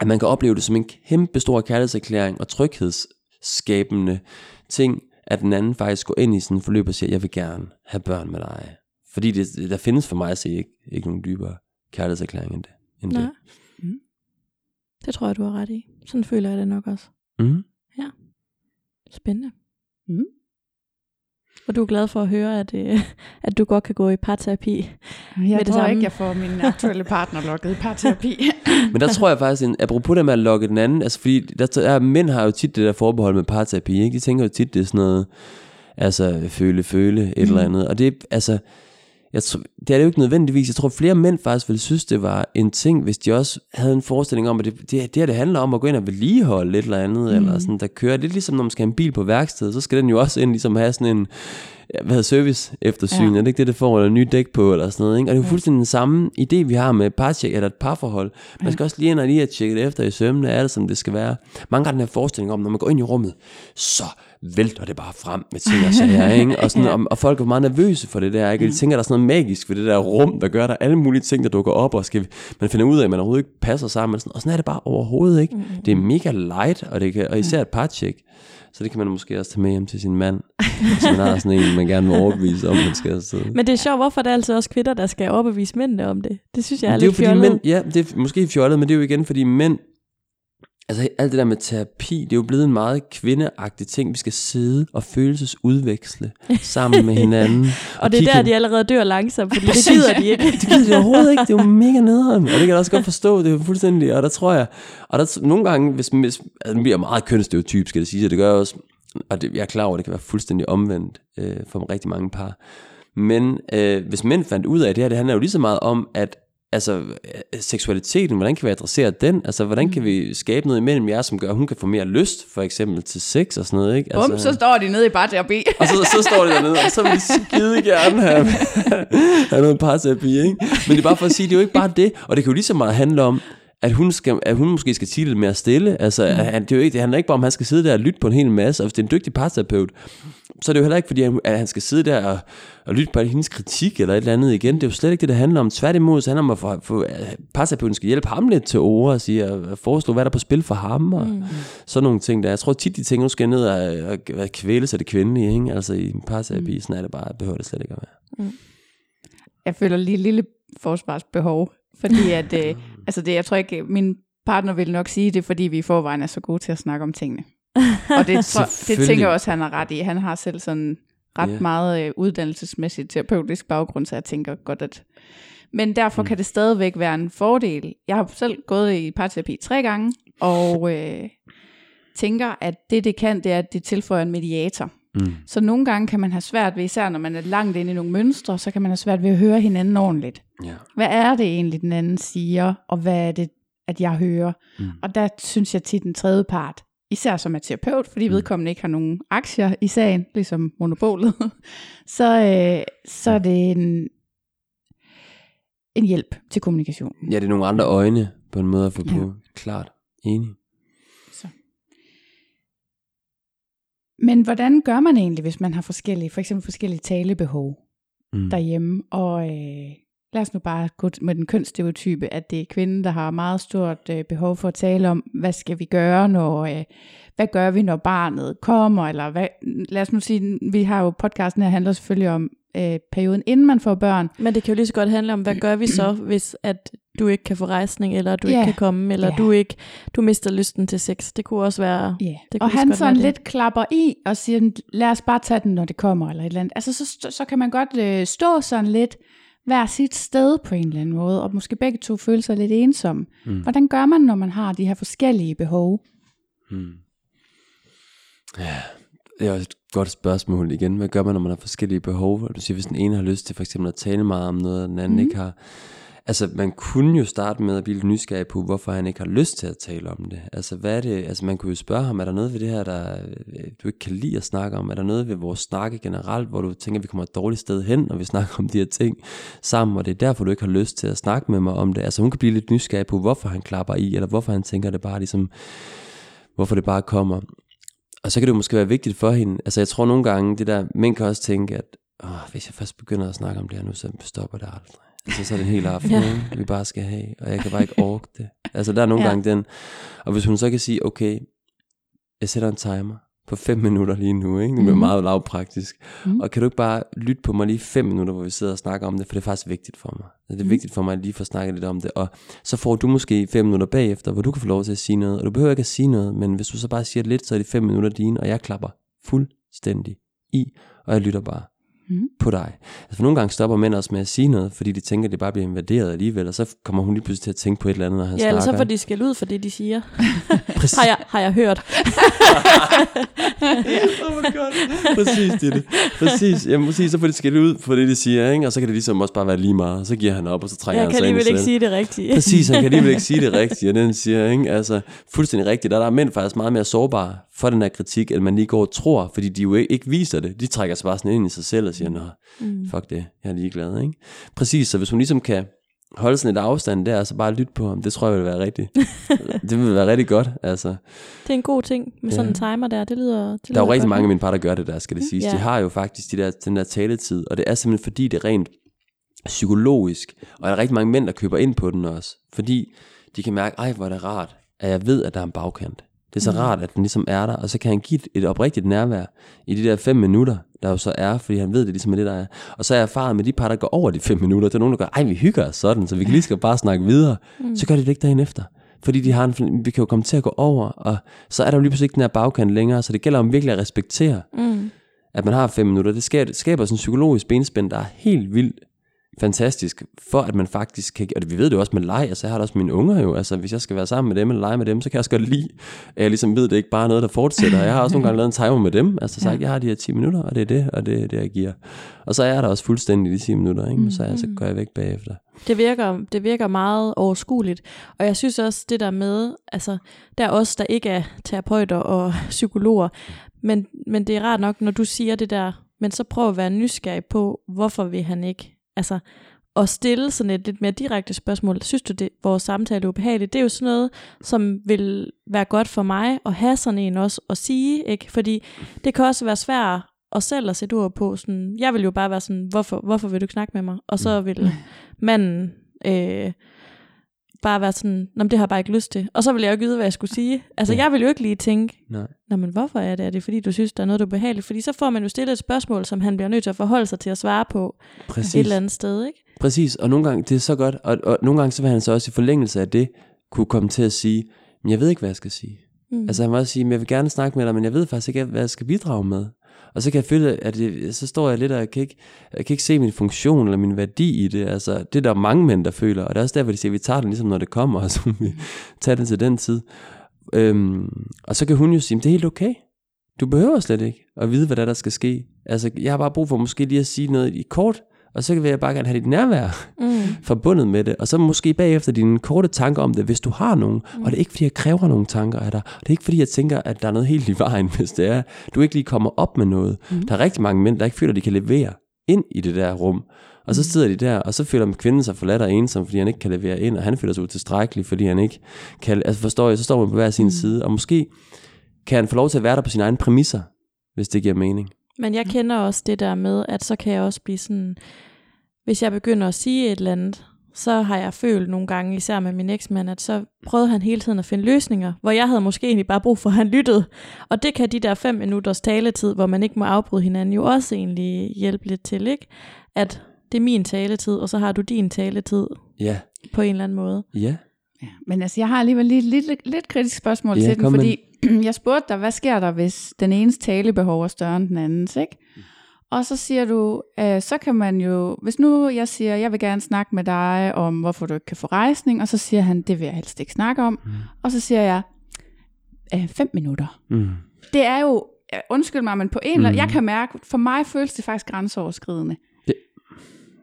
at man kan opleve det som en kæmpe stor kærlighedserklæring og tryghedsskabende ting, at den anden faktisk går ind i sådan en forløb og siger, jeg vil gerne have børn med dig. Fordi det, der findes for mig at se ikke, ikke nogen dybere kærlighedserklæring end det. End Nej. det. Mm. Det tror jeg, du har ret i. Sådan føler jeg det nok også. Mm. Spændende. Mm. Og du er glad for at høre, at, øh, at du godt kan gå i parterapi. Jeg Med det tror samme. ikke, jeg får min aktuelle partner lukket i parterapi. Men der tror jeg faktisk, en, apropos det med at lokke den anden, altså fordi der, der, mænd har jo tit det der forbehold med parterapi, ikke? De tænker jo tit, det er sådan noget, altså føle, føle, et mm. eller andet. Og det, altså, jeg tror, det er det jo ikke nødvendigvis. Jeg tror, flere mænd faktisk ville synes, det var en ting, hvis de også havde en forestilling om, at det, det, det her det handler om at gå ind og vedligeholde lidt eller andet, mm. eller sådan, der kører. Det er ligesom, når man skal have en bil på værksted, så skal den jo også ind ligesom have sådan en, hvad hedder service eftersyn, ja. er det ikke det, det får, eller nye dæk på, eller sådan noget, ikke? Og det er jo ja. fuldstændig den samme idé, vi har med parcheck, eller et parforhold. Man skal ja. også lige ind og lige have tjekket efter i sømne, er det, som det skal være. Mange har den her forestilling om, når man går ind i rummet, så vælter det bare frem med ting og sager, ikke? Og, sådan, ja. og, og, folk er meget nervøse for det der, ikke? Og de tænker, at der er sådan noget magisk ved det der rum, der gør, der alle mulige ting, der dukker op, og skal, man finder ud af, at man overhovedet ikke passer sammen. Og sådan, og sådan er det bare overhovedet ikke. Mm-hmm. Det er mega light, og, det kan, og især et parcheck. Så det kan man måske også tage med hjem til sin mand, hvis man har sådan en, man gerne vil overbevise om, man skal afsted. Men det er sjovt, hvorfor det er altså også kvinder, der skal overbevise mændene om det. Det synes jeg er, det er lidt fordi Mænd, ja, det er måske fjollet, men det er jo igen, fordi mænd Altså alt det der med terapi, det er jo blevet en meget kvindeagtig ting. Vi skal sidde og følelsesudveksle sammen med hinanden. og, og det er kigge... der, de allerede dør langsomt, fordi det gider de ikke. det gider de overhovedet ikke. Det er jo mega nederen. Og det kan jeg også godt forstå. Det er jo fuldstændig. Og der tror jeg, og der nogle gange, hvis, hvis altså, det bliver meget kønsstereotyp, skal det sige, og det gør jeg også, og det, jeg er klar over, at det kan være fuldstændig omvendt øh, for rigtig mange par. Men øh, hvis mænd fandt ud af det her, det handler jo lige så meget om, at altså øh, seksualiteten, hvordan kan vi adressere den? Altså, hvordan kan vi skabe noget imellem jer, som gør, at hun kan få mere lyst, for eksempel til sex og sådan noget, ikke? Altså, Bum, så står de nede i parterapi. og så, så står de dernede, og så vil de skide gerne have, have noget parterapi, ikke? Men det er bare for at sige, det er jo ikke bare det, og det kan jo lige så meget handle om, at hun, skal, at hun måske skal sige lidt mere stille. Altså, mm. han, det, er jo ikke, det handler ikke bare om, at han skal sidde der og lytte på en hel masse. Og hvis det er en dygtig parterapeut, så er det jo heller ikke, fordi at han skal sidde der og, og lytte på hendes kritik eller et eller andet igen. Det er jo slet ikke det, det handler om. Tværtimod, så handler det om, at få, parterapeuten skal hjælpe ham lidt til ord og sige, at foreslå, hvad der er på spil for ham. Og mm. sådan nogle ting der. Jeg tror tit, de ting, nu skal ned og, og, og kvæle sig det kvindelige. Ikke? Altså i en parterapi, mm. sådan er det bare, behøver det slet ikke at være. Mm. Jeg føler lige et lille forsvarsbehov fordi at, øh, altså det, jeg tror ikke, min partner vil nok sige det, fordi vi i forvejen er så gode til at snakke om tingene. Og det, tror, det tænker jeg også, han har ret i. Han har selv sådan ret yeah. meget øh, uddannelsesmæssigt terapeutisk baggrund, så jeg tænker godt, at... Men derfor mm. kan det stadigvæk være en fordel. Jeg har selv gået i parterapi tre gange, og øh, tænker, at det det kan, det er, at det tilføjer en mediator. Mm. Så nogle gange kan man have svært ved, især når man er langt inde i nogle mønstre, så kan man have svært ved at høre hinanden ordentligt. Yeah. Hvad er det egentlig, den anden siger, og hvad er det, at jeg hører? Mm. Og der synes jeg til den tredje part, især som er terapeut, fordi mm. vedkommende ikke har nogen aktier i sagen, ligesom monopolet, så, øh, så er det en, en hjælp til kommunikation. Ja, det er nogle andre øjne på en måde at få ja. på. Klart. Enig. Men hvordan gør man egentlig, hvis man har forskellige, for eksempel forskellige talebehov mm. derhjemme? Og øh, lad os nu bare gå med den kønsstereotype, at det er kvinden, der har meget stort øh, behov for at tale om, hvad skal vi gøre, når, øh, hvad gør vi, når barnet kommer, eller hvad, lad os nu sige, vi har jo podcasten her, handler selvfølgelig om øh, perioden, inden man får børn. Men det kan jo lige så godt handle om, hvad gør vi så, hvis at du ikke kan få rejsning, eller du yeah. ikke kan komme, eller yeah. du ikke du mister lysten til sex. Det kunne også være... Yeah. Det og han sådan lidt klapper i og siger, lad os bare tage den, når det kommer, eller et eller andet. Altså, så, så kan man godt øh, stå sådan lidt hver sit sted på en eller anden måde, og måske begge to føle sig lidt ensomme. Mm. Hvordan gør man, når man har de her forskellige behov? Mm. Ja, det er et godt spørgsmål igen. Hvad gør man, når man har forskellige behov? Du siger, hvis den ene har lyst til for eksempel at tale meget om noget, og den anden mm. ikke har. Altså, man kunne jo starte med at blive nysgerrig på, hvorfor han ikke har lyst til at tale om det. Altså, hvad er det? Altså, man kunne jo spørge ham, er der noget ved det her, der øh, du ikke kan lide at snakke om? Er der noget ved vores snakke generelt, hvor du tænker, at vi kommer et dårligt sted hen, når vi snakker om de her ting sammen, og det er derfor, du ikke har lyst til at snakke med mig om det? Altså, hun kan blive lidt nysgerrig på, hvorfor han klapper i, eller hvorfor han tænker det bare ligesom, hvorfor det bare kommer. Og så kan det måske være vigtigt for hende. Altså, jeg tror nogle gange, det der, mænd kan også tænke, at Åh, hvis jeg først begynder at snakke om det her nu, så stopper det aldrig. Altså, så er det en hel aften, ja. vi bare skal have, og jeg kan bare ikke orke det. Altså, der er nogle ja. gange den, og hvis hun så kan sige, okay, jeg sætter en timer på 5 minutter lige nu, ikke? Det bliver mm. meget lavpraktisk. Mm. Og kan du ikke bare lytte på mig lige 5 minutter, hvor vi sidder og snakker om det, for det er faktisk vigtigt for mig. Det er mm. vigtigt for mig at lige få snakket lidt om det. Og så får du måske 5 minutter bagefter, hvor du kan få lov til at sige noget. Og du behøver ikke at sige noget, men hvis du så bare siger lidt, så er det 5 minutter dine, og jeg klapper fuldstændig i, og jeg lytter bare. Mm. på dig. Altså for nogle gange stopper mænd også med at sige noget, fordi de tænker, at det bare bliver invaderet alligevel, og så kommer hun lige pludselig til at tænke på et eller andet, når han Ja, eller snakker. så får de skal ud for det, de siger. Præcis. har, jeg, har jeg hørt. oh my God. Præcis, det er det. Præcis, jamen, præcis, så får de skældt ud på det, de siger, ikke? og så kan det ligesom også bare være lige meget. Så giver han op, og så trækker Jeg han kan sig ind i alligevel ikke sige det rigtige. Præcis, han kan alligevel ikke sige det rigtige, og den siger, ikke? Altså, fuldstændig rigtigt. Der er mænd faktisk meget mere sårbare for den her kritik, end man lige går og tror, fordi de jo ikke, ikke viser det. De trækker sig bare sådan ind i sig selv og siger, nå, Mm. fuck det, jeg er ligeglad, ikke? Præcis, så hvis hun ligesom kan holde sådan et afstand der, og så bare lytte på ham, det tror jeg vil være rigtig, det vil være rigtig godt, altså. Det er en god ting med sådan en timer der. Det lyder, det Der er jo rigtig godt. mange af mine par, der gør det der, skal det siges. Ja. De har jo faktisk de der, den der taletid, og det er simpelthen fordi, det er rent psykologisk, og der er rigtig mange mænd, der køber ind på den også, fordi de kan mærke, ej hvor er det rart, at jeg ved, at der er en bagkant. Det er så rart, at den ligesom er der, og så kan han give et, et oprigtigt nærvær i de der fem minutter, der jo så er, fordi han ved, det ligesom er det, der er. Og så er jeg erfaret med de par, der går over de fem minutter, der er nogen, der gør, ej vi hygger os sådan, så vi kan lige skal bare snakke videre. Mm. Så gør de det ikke dagen efter. Fordi de har en, vi kan jo komme til at gå over, og så er der jo lige pludselig ikke den her bagkant længere, så det gælder om virkelig at respektere, Mm. at man har fem minutter. Det skaber, det skaber sådan en psykologisk benspænd, der er helt vildt fantastisk, for at man faktisk kan, og vi ved det også med leg, altså jeg har det også mine unger jo, altså hvis jeg skal være sammen med dem eller lege med dem, så kan jeg også godt lide, at jeg ligesom ved, det er ikke bare er noget, der fortsætter. Jeg har også nogle gange lavet en timer med dem, altså sagt, jeg har de her 10 minutter, og det er det, og det er det, jeg giver. Og så er der også fuldstændig de 10 minutter, ikke? Men så, er, så går jeg væk bagefter. Det virker, det virker meget overskueligt. Og jeg synes også, det der med, altså, der er os, der ikke er terapeuter og psykologer, men, men det er rart nok, når du siger det der, men så prøv at være nysgerrig på, hvorfor vil han ikke, altså, at stille sådan et lidt mere direkte spørgsmål. Synes du, det vores samtale er ubehageligt? Det er jo sådan noget, som vil være godt for mig at have sådan en også at sige, ikke? Fordi det kan også være svært at selv at sætte ord på. Sådan, jeg vil jo bare være sådan, hvorfor, hvorfor vil du snakke med mig? Og så vil manden øh, bare være sådan, Nå, det har jeg bare ikke lyst til. Og så vil jeg jo ikke vide, hvad jeg skulle sige. Altså, Ja. jeg vil jo ikke lige tænke, Nej. Nå, men hvorfor er det? Er det fordi, du synes, der er noget, der er behageligt? Fordi så får man jo stillet et spørgsmål, som han bliver nødt til at forholde sig til at svare på Præcis. et eller andet sted, ikke? Præcis, og nogle gange, det er så godt, og, og nogle gange så vil han så også i forlængelse af det, kunne komme til at sige, men jeg ved ikke, hvad jeg skal sige. Mm. Altså han vil også sige, men jeg vil gerne snakke med dig, men jeg ved faktisk ikke, hvad jeg skal bidrage med. Og så kan jeg føle, at det, så står jeg lidt, og jeg kan, ikke, jeg kan ikke se min funktion eller min værdi i det. Altså, det er der mange mænd, der føler, og det er også derfor, de siger, at vi tager den ligesom, når det kommer, og så vi tager det til den tid. Øhm, og så kan hun jo sige, at det er helt okay. Du behøver slet ikke at vide, hvad der, der skal ske. Altså, jeg har bare brug for måske lige at sige noget i kort, og så vil jeg bare gerne have dit nærvær Mm. forbundet med det. Og så måske bagefter dine korte tanker om det, hvis du har nogen. Mm. Og det er ikke, fordi jeg kræver nogle tanker af dig. Det er ikke, fordi jeg tænker, at der er noget helt i vejen, hvis det er, du ikke lige kommer op med noget. Mm. Der er rigtig mange mænd, der ikke føler, at de kan levere ind i det der rum. Og så sidder de der, og så føler kvinden sig forladt og ensom, fordi han ikke kan levere ind, og han føler sig utilstrækkelig, fordi han ikke kan... Altså forstår jeg, så står man på hver sin mm. side, og måske kan han få lov til at være der på sine egne præmisser, hvis det giver mening. Men jeg kender også det der med, at så kan jeg også blive sådan, hvis jeg begynder at sige et eller andet, så har jeg følt nogle gange, især med min eksmand, at så prøvede han hele tiden at finde løsninger, hvor jeg havde måske egentlig bare brug for, at han lyttede. Og det kan de der fem minutters taletid, hvor man ikke må afbryde hinanden, jo også egentlig hjælpe lidt til, ikke? At det er min taletid, og så har du din taletid Ja, på en eller anden måde. ja. Ja, men altså, jeg har alligevel lige et lidt, lidt kritisk spørgsmål Ja, til den, fordi jeg spurgte dig, hvad sker der, hvis den enes talebehov er større end den andens, ikke? Og så siger du, øh, så kan man jo, hvis nu jeg siger, jeg vil gerne snakke med dig om, hvorfor du ikke kan få rejsning, og så siger han, det vil jeg helst ikke snakke om. Mm. Og så siger jeg, øh, fem minutter. Mm. Det er jo, øh, undskyld mig, men på en eller anden, Mm. jeg kan mærke, for mig føles det faktisk grænseoverskridende.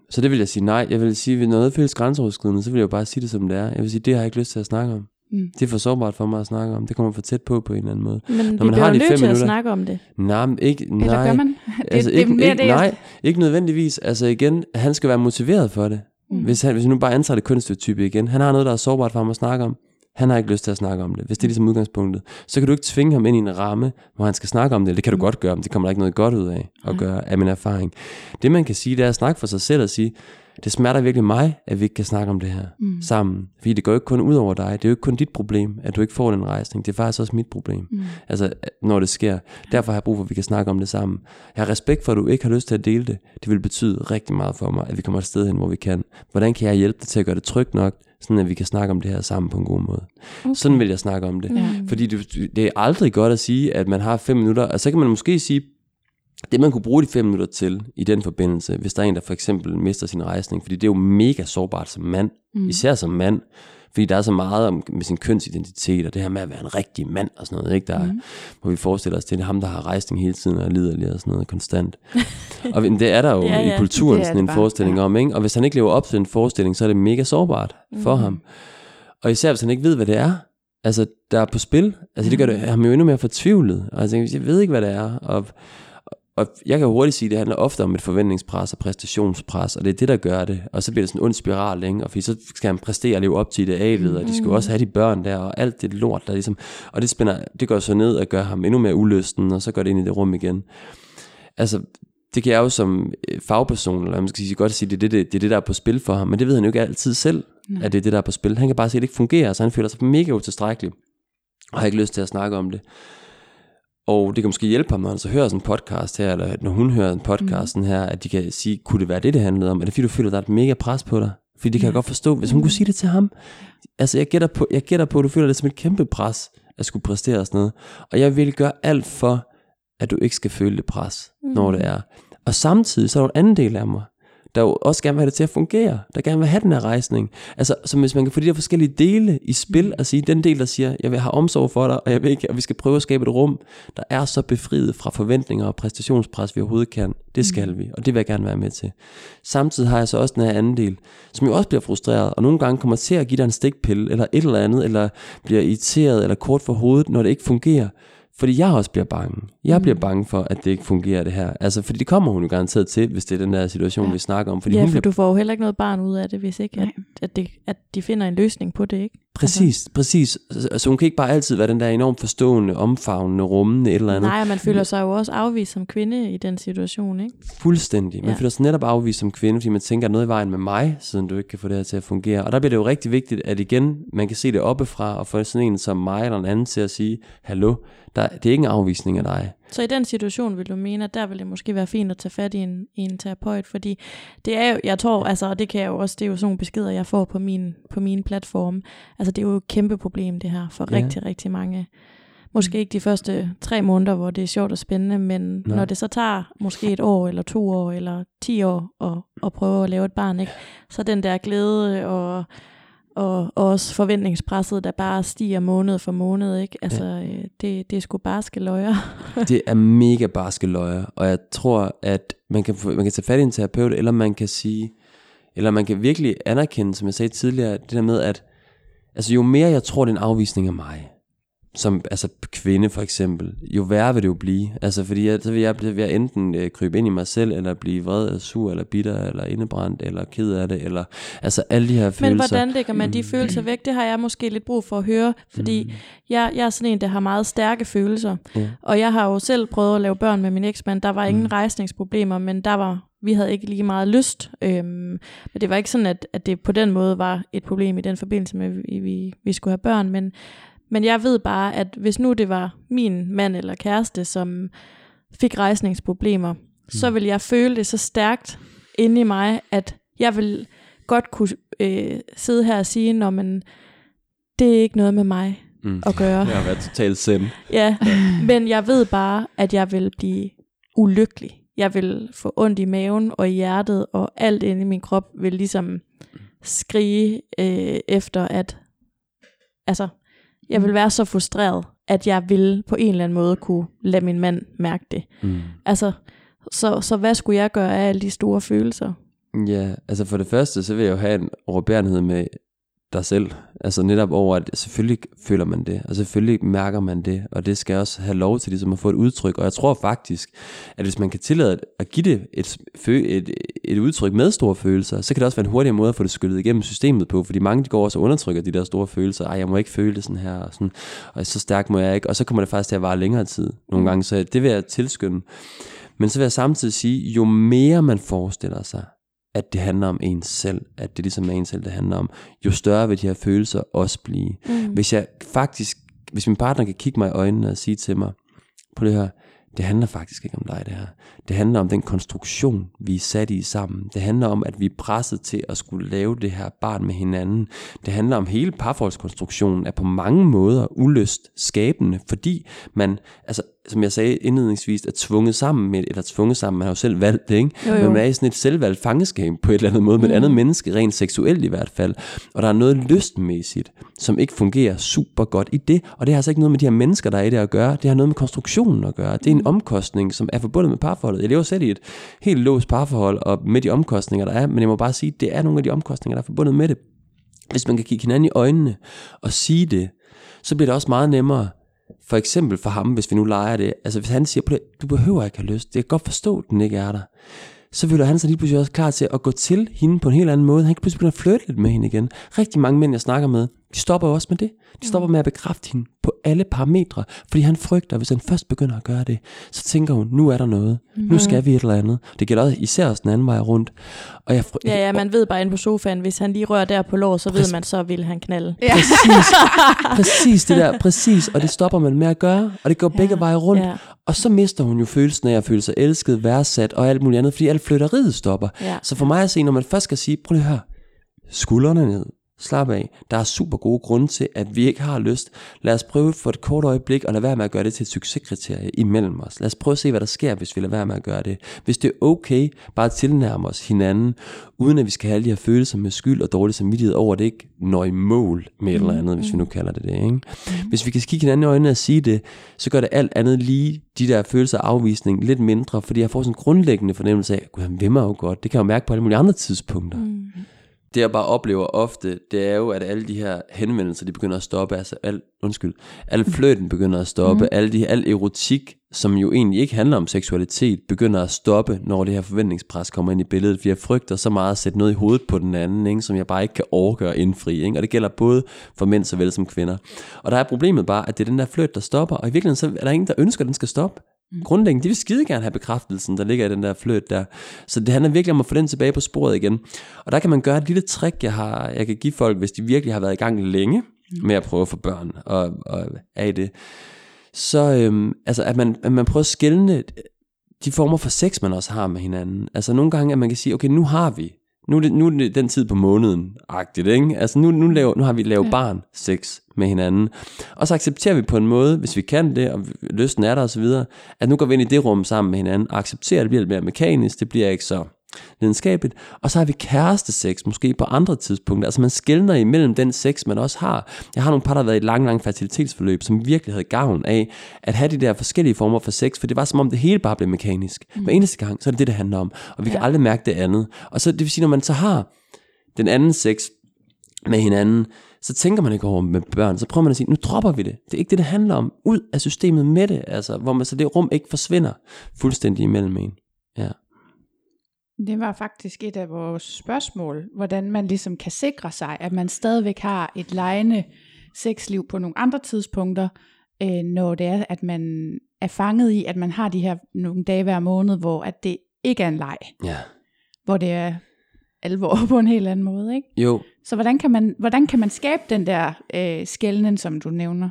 Så det vil jeg sige nej. Jeg vil sige, hvis noget føles grænseoverskridende, så vil jeg jo bare sige det, som det er. Jeg vil sige, det har jeg ikke lyst til at snakke om. Mm. Det er for sårbart for mig at snakke om. Det kommer for tæt på på en eller anden måde. Men vi man har de nødt til at minutter- snakke om det. Nej, men ikke, nej. Eller gør man? Det, altså, det er ikke, mere ikke, det, nej, ikke nødvendigvis. Altså igen, han skal være motiveret for det. Mm. Hvis, han, hvis vi nu bare antager det kønsstereotype igen. Han har noget, der er sårbart for ham at snakke om. Han har ikke lyst til at snakke om det, hvis det er ligesom udgangspunktet. Så kan du ikke tvinge ham ind i en ramme, hvor han skal snakke om det. Det kan du godt gøre, men det kommer der ikke noget godt ud af at gøre, af min erfaring. Det man kan sige, det er at snakke for sig selv og sige, det smerter virkelig mig, at vi ikke kan snakke om det her mm. sammen. Fordi det går jo ikke kun ud over dig. Det er jo ikke kun dit problem, at du ikke får den rejsning. Det er faktisk også mit problem. Mm. Altså, når det sker. Derfor har jeg brug for, at vi kan snakke om det sammen. Jeg har respekt for, at du ikke har lyst til at dele det. Det vil betyde rigtig meget for mig, at vi kommer et sted hen, hvor vi kan. Hvordan kan jeg hjælpe dig til at gøre det trygt nok, sådan at vi kan snakke om det her sammen på en god måde. Okay. Sådan vil jeg snakke om det. Ja. Fordi det, det er aldrig godt at sige, at man har fem minutter, og så kan man måske sige, det man kunne bruge de fem minutter til i den forbindelse, hvis der er en, der for eksempel mister sin rejsning, fordi det er jo mega sårbart som mand, mm. især som mand, fordi der er så meget om med sin kønsidentitet, og det her med at være en rigtig mand og sådan noget, ikke? Der, mm. hvor vi forestiller os, det er ham, der har rejsning hele tiden og lider og sådan noget konstant. og det er der jo ja, ja, i kulturen sådan en bare. forestilling ja. om, ikke? Og hvis han ikke lever op til en forestilling, så er det mega sårbart for mm. ham. Og især hvis han ikke ved, hvad det er, altså der er på spil, altså det gør det ham jo endnu mere fortvivlet. Altså jeg ved ikke, hvad det er, og og jeg kan hurtigt sige, at det handler ofte om et forventningspres og præstationspres, og det er det, der gør det. Og så bliver det sådan en ond spiral, ikke? og fordi så skal han præstere og leve op til idealet, og de skal jo også have de børn der, og alt det lort, der ligesom... Og det, spænder, det går så ned og gør ham endnu mere ulysten, og så går det ind i det rum igen. Altså, det kan jeg jo som øh, fagperson, eller man skal sige, godt sige, det er det, det, det er det, der er på spil for ham, men det ved han jo ikke altid selv, Nej. at det er det, der er på spil. Han kan bare se, at det ikke fungerer, så han føler sig mega utilstrækkelig, og har ikke lyst til at snakke om det. Og det kan måske hjælpe ham, når han så hører sådan en podcast her, eller når hun hører en podcast mm. her, at de kan sige, kunne det være det, det handlede om? Er det fordi, du føler, der er et mega pres på dig? Fordi det kan ja. jeg godt forstå, hvis hun kunne sige det til ham. Altså, jeg gætter på, jeg gætter på at du føler det som et kæmpe pres, at skulle præstere og sådan noget. Og jeg vil gøre alt for, at du ikke skal føle det pres, mm. når det er. Og samtidig, så er der en anden del af mig, der jo også gerne vil have det til at fungere, der gerne vil have den her rejsning. Altså, så hvis man kan få de der forskellige dele i spil, og sige, den del, der siger, jeg vil have omsorg for dig, og jeg vil ikke, og vi skal prøve at skabe et rum, der er så befriet fra forventninger og præstationspres, vi overhovedet kan. Det skal mm. vi, og det vil jeg gerne være med til. Samtidig har jeg så også den her anden del, som jo også bliver frustreret, og nogle gange kommer til at give dig en stikpille, eller et eller andet, eller bliver irriteret, eller kort for hovedet, når det ikke fungerer. Fordi jeg også bliver bange. Jeg mm. bliver bange for, at det ikke fungerer det her. Altså, fordi det kommer hun jo garanteret til, hvis det er den der situation, ja. vi snakker om. Fordi ja, hun for bliver... du får jo heller ikke noget barn ud af det, hvis ikke, at, at, det, at de finder en løsning på det, ikke? Præcis, altså. præcis. Altså hun kan ikke bare altid være den der enormt forstående, omfavnende, rummende et eller andet. Nej, man føler sig jo også afvist som kvinde i den situation, ikke? Fuldstændig. Man ja. føler sig netop afvist som kvinde, fordi man tænker, at noget i vejen med mig, siden du ikke kan få det her til at fungere. Og der bliver det jo rigtig vigtigt, at igen, man kan se det oppefra, og få sådan en som mig eller en anden til at sige, hallo, der, det er ikke en afvisning af dig. Så i den situation vil du mene, at der vil det måske være fint at tage fat i en, i en terapeut, fordi det er jo, jeg tror, altså, og det kan jeg jo også, det er jo sådan nogle beskeder, jeg får på min, på min platform. Altså det er jo et kæmpe problem det her, for ja. rigtig, rigtig mange. Måske ikke de første tre måneder, hvor det er sjovt og spændende, men Nej. når det så tager måske et år, eller to år, eller ti år, at, at prøve at lave et barn, ikke? så den der glæde og og, og også forventningspresset, der bare stiger måned for måned, ikke? Altså, ja. øh, det, det er sgu barske løjer. det er mega barske løjer, og jeg tror, at man kan, man kan tage fat i en terapeut, eller man kan sige, eller man kan virkelig anerkende, som jeg sagde tidligere, det der med, at altså, jo mere jeg tror, det er en afvisning af mig, som altså kvinde for eksempel, jo værre vil det jo blive. Altså fordi jeg, så vil jeg, vil jeg enten øh, krybe ind i mig selv, eller blive vred, eller sur, eller bitter, eller indebrændt, eller ked af det, eller altså alle de her følelser. Men hvordan lægger man de mm. følelser væk? Det har jeg måske lidt brug for at høre, fordi mm. jeg, jeg er sådan en, der har meget stærke følelser. Ja. Og jeg har jo selv prøvet at lave børn med min eksmand. Der var ingen mm. rejsningsproblemer, men der var vi havde ikke lige meget lyst. Øhm, men det var ikke sådan, at, at det på den måde var et problem i den forbindelse med, at vi, vi skulle have børn. Men, men jeg ved bare, at hvis nu det var min mand eller kæreste, som fik rejsningsproblemer, mm. så vil jeg føle det så stærkt inde i mig, at jeg vil godt kunne øh, sidde her og sige, når man, det er ikke noget med mig mm. at gøre. Jeg har været totalt sind. ja, men jeg ved bare, at jeg vil blive ulykkelig. Jeg vil få ondt i maven og i hjertet, og alt inde i min krop vil ligesom skrige øh, efter, at altså, jeg vil være så frustreret, at jeg vil på en eller anden måde kunne lade min mand mærke det. Mm. Altså, så, så hvad skulle jeg gøre af alle de store følelser? Ja, altså for det første, så vil jeg jo have en overbærenhed med dig selv. Altså netop over, at selvfølgelig føler man det, og selvfølgelig mærker man det, og det skal også have lov til ligesom at få et udtryk. Og jeg tror faktisk, at hvis man kan tillade at give det et, et, et udtryk med store følelser, så kan det også være en hurtigere måde at få det skyllet igennem systemet på, fordi mange de går også og undertrykker de der store følelser. Ej, jeg må ikke føle det sådan her, og, sådan, og så stærk må jeg ikke. Og så kommer det faktisk til at vare længere tid nogle mm. gange, så det vil jeg tilskynde. Men så vil jeg samtidig sige, jo mere man forestiller sig, at det handler om en selv, at det ligesom er en selv, det handler om, jo større vil de her følelser også blive. Mm. Hvis jeg faktisk, hvis min partner kan kigge mig i øjnene og sige til mig, på det her, det handler faktisk ikke om dig det her. Det handler om den konstruktion, vi er sat i sammen. Det handler om, at vi er presset til at skulle lave det her barn med hinanden. Det handler om hele parforholdskonstruktionen er på mange måder ulyst skabende, fordi man, altså som jeg sagde indledningsvis, er tvunget sammen med, eller tvunget sammen, man har jo selv valgt det, ikke? Jo, jo. Men man er i sådan et selvvalgt fangeskab på et eller andet måde, med et Mm. andet menneske, rent seksuelt i hvert fald. Og der er noget lystmæssigt, som ikke fungerer super godt i det, og det har altså ikke noget med de her mennesker, der er i det at gøre, det har noget med konstruktionen at gøre. Det er en Mm. omkostning, som er forbundet med parforholdet. Jeg lever selv i et helt låst parforhold, og med de omkostninger, der er, men jeg må bare sige, det er nogle af de omkostninger, der er forbundet med det. Hvis man kan kigge hinanden i øjnene og sige det, så bliver det også meget nemmere, for eksempel for ham, hvis vi nu leger det, altså hvis han siger, du behøver ikke have lyst, jeg kan godt forstå, at den ikke er der, så føler han sig lige pludselig også klar til at gå til hende på en helt anden måde. Han kan pludselig begynde at flytte lidt med hende igen. Rigtig mange mænd, jeg snakker med, de stopper jo også med det. De stopper med at bekræfte hende på alle parametre, fordi han frygter, at hvis han først begynder at gøre det, så tænker hun, nu er der noget. Nu skal vi et eller andet. Det gælder også især også den anden vej rundt. Og jeg, fry- Ja, ja, man ved bare inde på sofaen, hvis han lige rører der på lår, så ved Præcis. man, så vil han knalde. Ja. Præcis, præcis det der, præcis, og det stopper man med at gøre, og det går begge veje rundt, Ja, og så mister hun jo følelsen af at føle sig elsket, værdsat og alt muligt andet, fordi alt flytteriet stopper. ja. Så for mig at se, når man først skal sige, prøv lige at høre, skuldrene ned, slap af, der er super gode grunde til, at vi ikke har lyst. Lad os prøve for et kort øjeblik at lade være med at gøre det til et succeskriterie imellem os. Lad os prøve at se, hvad der sker, hvis vi lader være med at gøre det. Hvis det er okay, bare tilnærme os hinanden, uden at vi skal have alle de her følelser med skyld og dårlig samvittighed over, at det ikke når i mål med et eller andet, hvis vi nu kalder det det. Ikke? Hvis vi kan kigge hinanden i øjnene og sige det, så gør det alt andet lige de der følelser af afvisning lidt mindre, fordi jeg får sådan en grundlæggende fornemmelse af, at han vil mig jo godt. Det kan jeg jo mærke på alle mulige andre tidspunkter. Mm. Det jeg bare oplever ofte, det er jo, at alle de her henvendelser, de begynder at stoppe, altså al, undskyld, al fløten begynder at stoppe, mm. alle de, al erotik, som jo egentlig ikke handler om seksualitet, begynder at stoppe, når det her forventningspres kommer ind i billedet, fordi jeg frygter så meget at sætte noget i hovedet på den anden, ikke, som jeg bare ikke kan overgøre at indfri, ikke? og det gælder både for mænd såvel som kvinder. Og der er problemet bare, at det er den der fløt, der stopper, og i virkeligheden så er der ingen, der ønsker, at den skal stoppe. Grundlæggende, de vil skide gerne have bekræftelsen, der ligger i den der fløt der. Så det handler virkelig om at få den tilbage på sporet igen. Og der kan man gøre et lille trick, jeg, har, jeg kan give folk, hvis de virkelig har været i gang længe med at prøve at få børn og, og er i det. Så øhm, altså, at, man, at man prøver at skælne de former for sex, man også har med hinanden. Altså nogle gange, at man kan sige, okay, nu har vi, nu er det, nu er det den tid på måneden, agtigt, ikke? Altså nu, nu, laver, nu har vi lavet Ja. barn sex med hinanden. Og så accepterer vi på en måde, hvis vi kan det, og lysten er der og så videre, at nu går vi ind i det rum sammen med hinanden, og accepterer, at det bliver lidt mere mekanisk, det bliver ikke så lidenskabeligt. Og så har vi kærestesex, måske på andre tidspunkter. Altså man skældner imellem den sex, man også har. Jeg har nogle par, der har været i lang, lang fertilitetsforløb, som virkelig havde gavn af at have de der forskellige former for sex, for det var som om det hele bare blev mekanisk. Mm. Hver eneste gang, så er det det, det handler om. Og vi kan Ja. aldrig mærke det andet. Og så det vil sige, når man så har den anden sex med hinanden, så tænker man ikke over med børn, så prøver man at sige, nu dropper vi det. Det er ikke det, det handler om. Ud af systemet med det, altså, hvor man så det rum ikke forsvinder fuldstændig imellem en. Det var faktisk et af vores spørgsmål, hvordan man ligesom kan sikre sig, at man stadigvæk har et lejende sexliv på nogle andre tidspunkter, øh, når det er, at man er fanget i, at man har de her nogle dage hver måned, hvor at det ikke er en leg, ja. hvor det er alvor på en helt anden måde. Ikke? Jo, Så hvordan kan man, hvordan kan man skabe den der øh, skældning, som du nævner?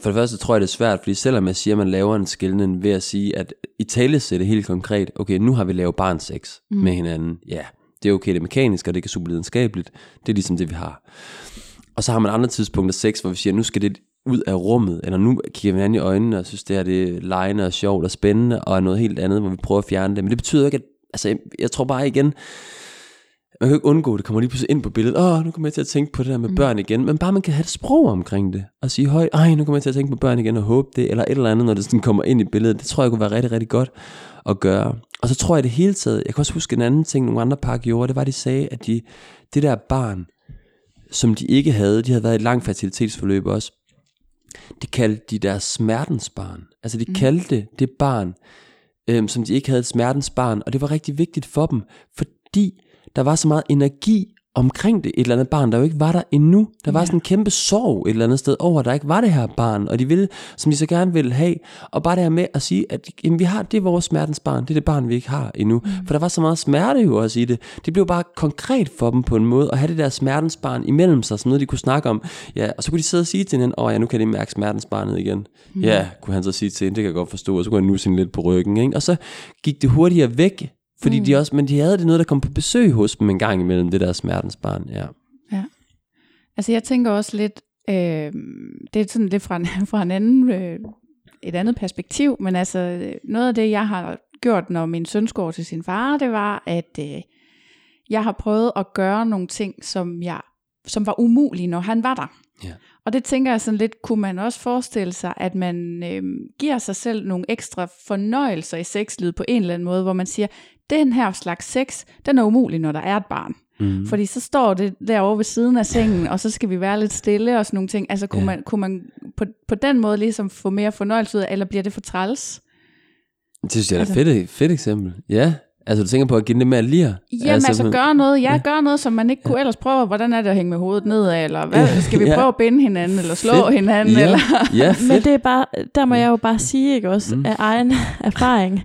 For det første tror jeg, det er svært, fordi selvom jeg siger, at man laver en skældning ved at sige, at i tale det helt konkret, okay, nu har vi lavet barnsex mm. med hinanden. Ja, det er okay, det er mekanisk, og det kan super lidenskabeligt. Det er ligesom det, vi har. Og så har man andre tidspunkter sex, hvor vi siger, nu skal det ud af rummet, eller nu kigger vi hinanden i øjnene og synes, det her det er lejende og sjovt og spændende, og er noget helt andet, hvor vi prøver at fjerne det. Men det betyder ikke, at, altså jeg, jeg tror bare igen, man kan jo ikke undgå, at det kommer lige pludselig ind på billedet. Åh, nu kommer jeg til at tænke på det der med mm. børn igen. Men bare man kan have et sprog omkring det. Og sige højt, ej, nu kommer jeg til at tænke på børn igen og håbe det. Eller et eller andet, når det sådan kommer ind i billedet. Det tror jeg kunne være rigtig, rigtig godt at gøre. Og så tror jeg det hele taget, jeg kan også huske en anden ting, nogle andre par gjorde, det var, at de sagde, at de, det der barn, som de ikke havde, de havde været i et langt fertilitetsforløb også, det kaldte de deres smertens barn. Altså de mm. kaldte det barn, øhm, som de ikke havde et smertens barn, og det var rigtig vigtigt for dem, fordi der var så meget energi omkring det, et eller andet barn, der jo ikke var der endnu. Der var Ja. sådan en kæmpe sorg et eller andet sted over, at der ikke var det her barn, og de ville, som de så gerne ville have, og bare det her med at sige, at jamen, vi har, det er vores smertens barn, det er det barn, vi ikke har endnu. Mm. For der var så meget smerte jo også i det. Det blev bare konkret for dem på en måde, at have det der smertens barn imellem sig, som noget, de kunne snakke om. Ja, og så kunne de sidde og sige til hinanden, åh oh, ja, nu kan de mærke smertens barnet igen. Mm. Ja, kunne han så sige til hende, det kan jeg godt forstå, og så kunne han nu sin lidt på ryggen, ikke? Og så gik det hurtigere væk, fordi mm. de også, men de havde det noget, der kom på besøg hos dem en gang imellem, det der smertens barn, ja. Altså jeg tænker også lidt, øh, det er sådan lidt fra en, fra en anden øh, et andet perspektiv, men altså noget af det, jeg har gjort, når min søn går til sin far, det var, at øh, jeg har prøvet at gøre nogle ting, som, jeg, som var umulige, når han var der. Ja. Og det tænker jeg sådan lidt, kunne man også forestille sig, at man øh, giver sig selv nogle ekstra fornøjelser i sexlivet på en eller anden måde, hvor man siger, den her slags sex, den er umulig, når der er et barn. Mm. Fordi så står det derovre ved siden af sengen, og så skal vi være lidt stille og sådan nogle ting. Altså kunne, Ja. man, kunne man på, på den måde ligesom få mere fornøjelse ud af, eller bliver det for træls? Det synes jeg er et Altså- fedt, fedt eksempel. Ja, altså du tænker på at give det mere lir. Jamen altså, gøre noget, ja, gøre noget, som man ikke kunne ellers prøve. Hvordan er det at hænge med hovedet nedad, eller hvad, Ja, skal vi ja. prøve at binde hinanden, eller slå Fedt. hinanden, ja, eller... Ja, fedt. Men det er bare, der må jeg jo bare sige, ikke også, Mm. af egen erfaring,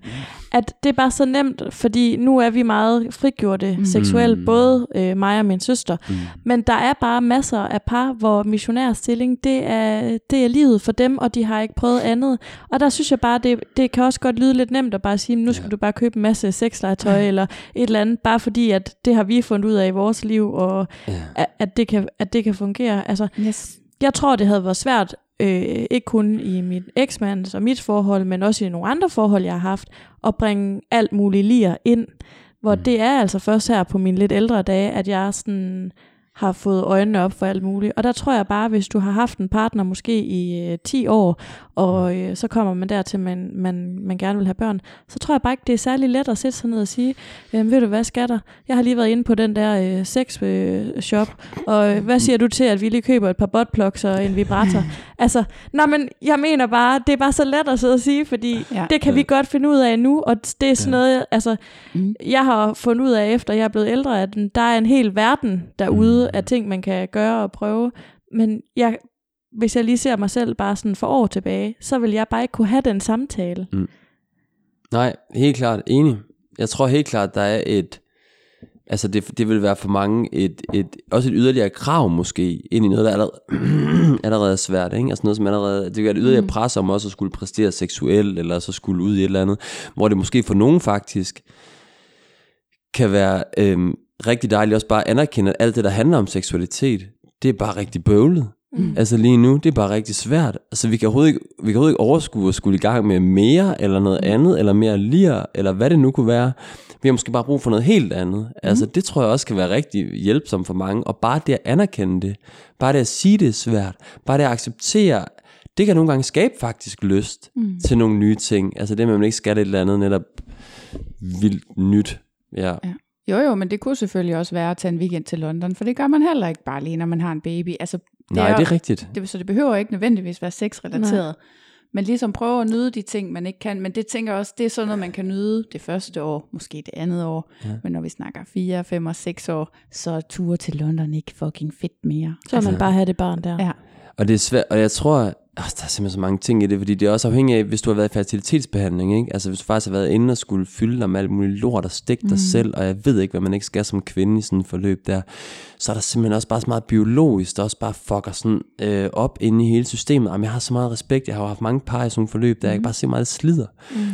at det er bare så nemt, fordi nu er vi meget frigjorte Mm. seksuelt, både øh, mig og min søster. Mm. Men der er bare masser af par, hvor missionærstilling, det er, det er livet for dem, og de har ikke prøvet andet. Og der synes jeg bare, det, det kan også godt lyde lidt nemt at bare sige, nu skal Ja. du bare købe en masse sexlegetøj, eller et eller andet, bare fordi, at det har vi fundet ud af i vores liv, og Ja. at, at, det, kan, at det kan fungere. Altså, Yes. jeg tror, det havde været svært, øh, ikke kun i mit eksmands og mit forhold, men også i nogle andre forhold, jeg har haft, at bringe alt muligt lir ind. Hvor Mm. det er altså først her på mine lidt ældre dage, at jeg sådan har fået øjnene op for alt muligt. Og der tror jeg bare, hvis du har haft en partner måske i øh, 10 år, og øh, så kommer man dertil, man, man, man gerne vil have børn, så tror jeg bare ikke, det er særlig let at sætte sig ned og sige, øh, ved du hvad, skatter, jeg har lige været inde på den der øh, sex øh, shop, og øh, hvad siger du til, at vi lige køber et par buttplugs og en vibrator? altså, nej, men jeg mener bare, det er bare så let at sidde og sige, fordi Ja. det kan vi godt finde ud af nu, og det er sådan noget, altså, Mm. jeg har fundet ud af, efter jeg er blevet ældre, at der er en hel verden derude Mm. af ting, man kan gøre og prøve. Men jeg, hvis jeg lige ser mig selv bare sådan for år tilbage, så vil jeg bare ikke kunne have den samtale. Nej, helt klart enig. Jeg tror helt klart, der er et... Altså det, det vil være for mange et, et, også et yderligere krav måske, ind i noget, der allerede, allerede er svært. Ikke? Altså noget, som allerede, det kan være et yderligere Mm. pres om også at skulle præstere seksuelt, eller så skulle ud i et eller andet, hvor det måske for nogen faktisk kan være øhm, rigtig dejligt også bare at anerkende, at alt det, der handler om seksualitet, det er bare rigtig bøvlet. Mm. Altså lige nu, det er bare rigtig svært. Altså vi kan overhovedet ikke, vi kan overhovedet ikke overskue at skulle i gang med mere, eller noget andet, eller mere lir, eller hvad det nu kunne være. Vi har måske bare brug for noget helt andet. Altså det tror jeg også kan være rigtig hjælpsomt for mange. Og bare det at anerkende det, bare det at sige det er svært, bare det at acceptere, det kan nogle gange skabe faktisk lyst Mm. til nogle nye ting. Altså det med, at man ikke skal et eller andet netop vildt nyt. Ja. Jo jo, men det kunne selvfølgelig også være at tage en weekend til London, for det gør man heller ikke bare lige, når man har en baby. Altså, det Nej, er, det er rigtigt. det, så det behøver ikke nødvendigvis være sexrelateret. Men ligesom prøve at nyde de ting, man ikke kan. Men det tænker jeg også, det er sådan noget, man kan nyde det første år, måske det andet år. Ja. Men når vi snakker 4, 5 og 6 år, så er ture til London ikke fucking fedt mere. Så vil man bare have det barn der. Ja. Og det er svært, og jeg tror, øh, der er simpelthen så mange ting i det, fordi det er også afhængigt af, hvis du har været i fertilitetsbehandling, ikke? Altså hvis du faktisk har været inde og skulle fylde dig med alt muligt lort og stikke dig Mm. selv, og jeg ved ikke, hvad man ikke skal som kvinde i sådan et forløb der, så er der simpelthen også bare så meget biologisk, der også bare fucker sådan øh, op inde i hele systemet. Jamen, jeg har så meget respekt, jeg har jo haft mange par i sådan nogle forløb, der jeg kan bare se meget slider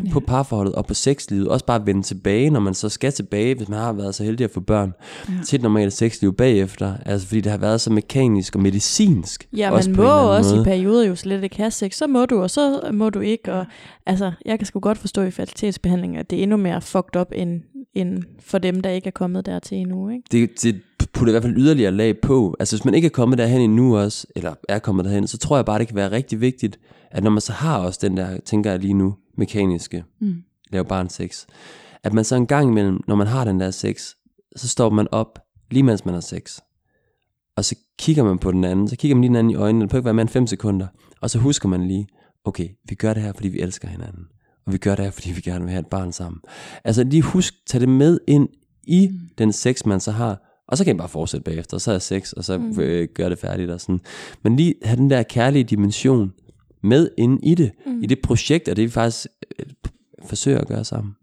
Mm. på parforholdet og på sexlivet. Også bare vende tilbage, når man så skal tilbage, hvis man har været så heldig at få børn, Ja. til et normalt sexliv bagefter. Altså fordi det har været så mekanisk og medicinsk. Ja, også man må også måde. i perioder jo slet ikke have sex. Så må du, og så må du ikke. Og, altså, jeg kan sgu godt forstå i fertilitetsbehandling, at det er endnu mere fucked up end, end for dem, der ikke er kommet dertil endnu. Ikke? det, det putter i hvert fald yderligere lag på. Altså hvis man ikke er kommet derhen endnu også, eller er kommet derhen, så tror jeg bare, det kan være rigtig vigtigt, at når man så har også den der, tænker jeg lige nu, mekaniske, Mm. lave barn sex, at man så en gang imellem, når man har den der sex, så står man op, lige mens man har sex. Og så kigger man på den anden, så kigger man lige den anden i øjnene, det behøver ikke være mere end 5 sekunder, og så husker man lige, okay, vi gør det her, fordi vi elsker hinanden. Og vi gør det her, fordi vi gerne vil have et barn sammen. Altså lige husk, tag det med ind i Mm. den sex, man så har, og så kan I bare fortsætte bagefter, og så er sex, og så Mm. øh, gør det færdigt og sådan. Men lige have den der kærlige dimension med ind i det, mm. i det projekt, og det vi faktisk øh, forsøger at gøre sammen.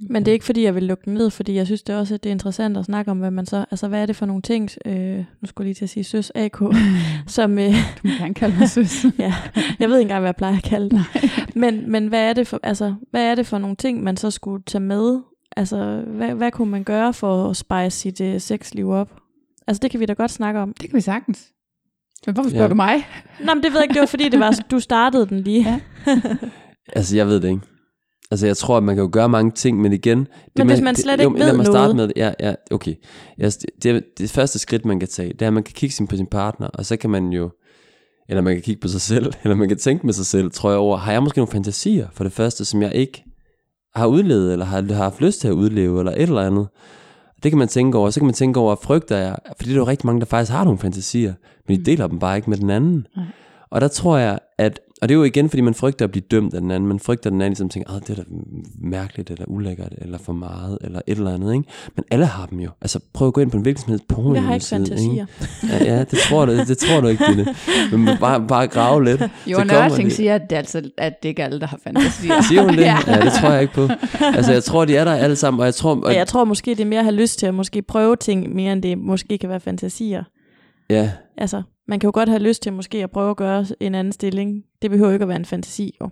Men det er ikke fordi, jeg vil lukke den ned, fordi jeg synes det også, at det er interessant at snakke om, hvad man så, altså hvad er det for nogle ting, øh, nu skulle jeg lige til at sige søs AK, som, øh, Du må gerne kalde mig søs. ja, jeg ved ikke engang, hvad jeg plejer at kalde det. Men, men hvad, er det for, altså, hvad er det for nogle ting, man så skulle tage med? Altså, hvad, hvad kunne man gøre for at spice sit øh, sexliv op? Altså, det kan vi da godt snakke om. Det kan vi sagtens. Men hvorfor spørger Ja. du mig? Nå, men det ved jeg ikke, det var fordi, det var, du startede den lige. Ja. Altså, jeg ved det ikke. Altså, jeg tror, at man kan jo gøre mange ting, men igen... Det Men hvis man slet det, ikke lad ved mig starte noget. med det. Ja, ja, okay. Jeg, det, det første skridt, man kan tage, det er, at man kan kigge sin- på sin partner, og så kan man jo... Eller man kan kigge på sig selv, eller man kan tænke med sig selv, tror jeg over, har jeg måske nogle fantasier, for det første, som jeg ikke har udlevet, eller har, har haft lyst til at udleve, eller et eller andet. Det kan man tænke over. Så kan man tænke over, frygter jeg, fordi der er jo rigtig mange, der faktisk har nogle fantasier, men de deler dem bare ikke med den anden. Nej. Og der tror jeg, at, og det er jo igen, fordi man frygter at blive dømt af den anden, man frygter at den anden ligesom tænker, "Åh, det er da mærkeligt, eller ulækkert, eller for meget, eller et eller andet, ikke? Men alle har dem jo. Altså prøv at gå ind på en hvilken som helst porno Jeg har ikke fantasier. Ja, ja, det tror du, det tror du ikke, Dine. Men bare, bare grave lidt. Johan kommer Ørting de- siger, at det, er altså, at det ikke er alle, der har fantasier. Siger hun det? Ja. ja. det tror jeg ikke på. Altså, jeg tror, de er der alle sammen, og jeg tror... Og, Og jeg tror måske, det er mere at have lyst til at måske prøve ting, mere end det måske kan være fantasier. ja, Altså, man kan jo godt have lyst til måske at prøve at gøre en anden stilling. Det behøver jo ikke at være en fantasi, jo.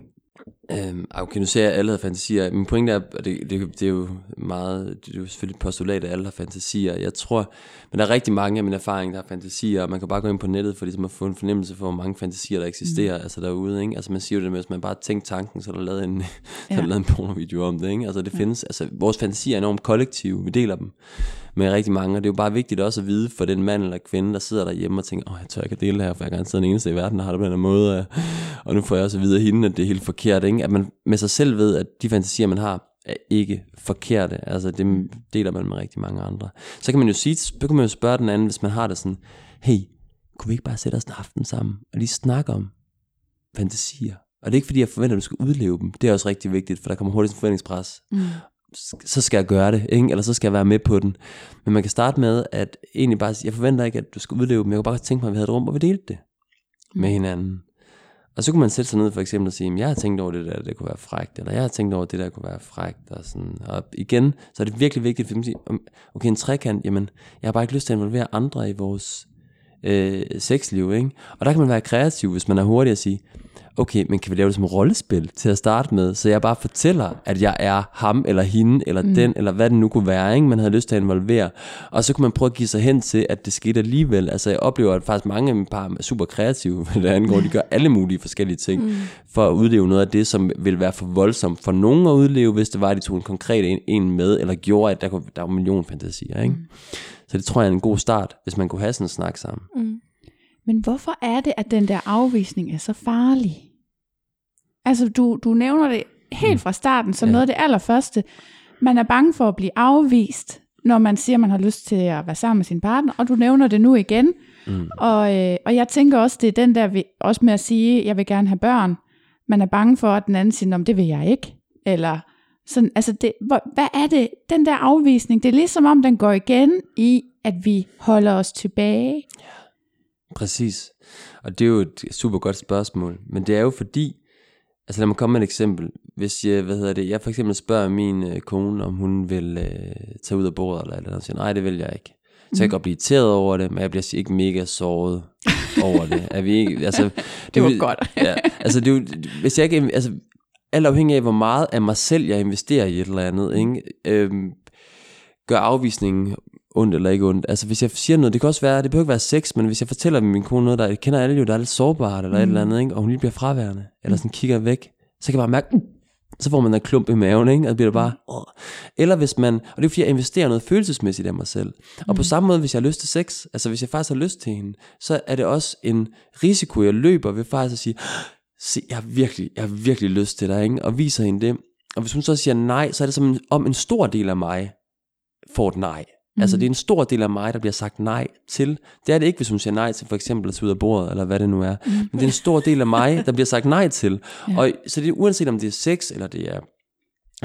Øhm, okay, nu ser jeg, at alle har fantasier. Min pointe er, og det, det, det er jo meget, det er jo selvfølgelig et postulat, at alle har fantasier. Jeg tror, men der er rigtig mange af mine erfaringer, der har fantasier, og man kan bare gå ind på nettet for ligesom at få en fornemmelse for, hvor mange fantasier, der eksisterer mm. altså derude. Ikke? Altså man siger jo det med, at hvis man bare tænker tanken, så er der lavet en, ja. er der lavet en pornovideo om det. Ikke? Altså det findes, altså vores fantasier er enormt kollektive, vi deler dem med rigtig mange, og det er jo bare vigtigt også at vide for den mand eller kvinde, der sidder derhjemme og tænker, åh, jeg tør ikke at dele det her, for jeg er garanteret den eneste i verden, der har det på den her måde, og nu får jeg også at vide af hende, at det er helt forkert, ikke? At man med sig selv ved, at de fantasier, man har, er ikke forkerte, altså det deler man med rigtig mange andre. Så kan man jo sige, så kan man jo spørge den anden, hvis man har det sådan, hey, kunne vi ikke bare sætte os en aften sammen, og lige snakke om fantasier? Og det er ikke fordi, jeg forventer, at du skal udleve dem. Det er også rigtig vigtigt, for der kommer hurtigt en forventningspres Mm. så skal jeg gøre det, ikke? eller så skal jeg være med på den. Men man kan starte med, at egentlig bare jeg forventer ikke, at du skal udleve dem, jeg kunne bare tænke mig, at vi havde et rum, hvor vi delte det med hinanden. Og så kunne man sætte sig ned for eksempel og sige, jeg har tænkt over det der, det kunne være frægt, eller jeg har tænkt over det der, kunne være frægt, og sådan. Og igen, så er det virkelig vigtigt, for man siger, okay, en trekant, jamen, jeg har bare ikke lyst til at involvere andre i vores øh, sexliv, ikke? Og der kan man være kreativ, hvis man er hurtig at sige, okay, men kan vi lave det som rollespil til at starte med, så jeg bare fortæller, at jeg er ham eller hende, eller mm. den, eller hvad det nu kunne være, ikke? man havde lyst til at involvere. Og så kunne man prøve at give sig hen til, at det skete alligevel. Altså jeg oplever, at faktisk mange af mine par er super kreative, hvad det angår. De gør alle mulige forskellige ting, mm. for at udleve noget af det, som ville være for voldsomt for nogen at udleve, hvis det var, at de tog en konkret en, en med, eller gjorde, at der, kunne, der var en million fantasier. Ikke? Mm. Så det tror jeg er en god start, hvis man kunne have sådan en snak sammen. Mm. Men hvorfor er det, at den der afvisning er så farlig? Altså, du, du nævner det helt fra starten som Ja. noget af det allerførste. Man er bange for at blive afvist, når man siger, man har lyst til at være sammen med sin partner, og du nævner det nu igen. Mm. Og, øh, og jeg tænker også, det er den der, vi- også med at sige, jeg vil gerne have børn. Man er bange for, at den anden siger, "Nå, det vil jeg ikke. Eller sådan, altså det, hvor, hvad er det, den der afvisning, det er ligesom om, den går igen i, at vi holder os tilbage. Præcis. Og det er jo et super godt spørgsmål. Men det er jo fordi, altså lad mig komme med et eksempel. Hvis jeg, hvad hedder det, jeg for eksempel spørger min øh, kone, om hun vil øh, tage ud af bordet eller eller og siger, nej, det vil jeg ikke. Så jeg kan godt blive irriteret over det, men jeg bliver ikke mega såret over det. Er vi ikke, altså, Det var er jo- godt. ja, altså det hvis jeg ikke, altså alt afhængig af, hvor meget af mig selv, jeg investerer i et eller andet, ikke? Øhm, gør afvisningen ondt eller ikke ondt. Altså hvis jeg siger noget, det kan også være, det behøver ikke være sex, men hvis jeg fortæller min kone noget, der kender alle jo, der er lidt sårbart eller mm. et eller andet, ikke? og hun lige bliver fraværende, eller sådan kigger væk, så kan jeg bare mærke, uh, så får man en klump i maven, ikke? og så bliver det bare, uh. eller hvis man, og det er fordi, jeg investerer noget følelsesmæssigt af mig selv. Og på samme måde, hvis jeg har lyst til sex, altså hvis jeg faktisk har lyst til hende, så er det også en risiko, jeg løber ved faktisk at sige, se, jeg har virkelig, jeg har virkelig lyst til dig, ikke? og viser hende det. Og hvis hun så siger nej, så er det som en, om en stor del af mig får et nej. Mm. Altså det er en stor del af mig, der bliver sagt nej til. Det er det ikke, hvis hun siger nej til for eksempel at tage ud af bordet, eller hvad det nu er. Mm. Men det er en stor del af mig, der bliver sagt nej til. Ja. Og så det er uanset om det er sex, eller det er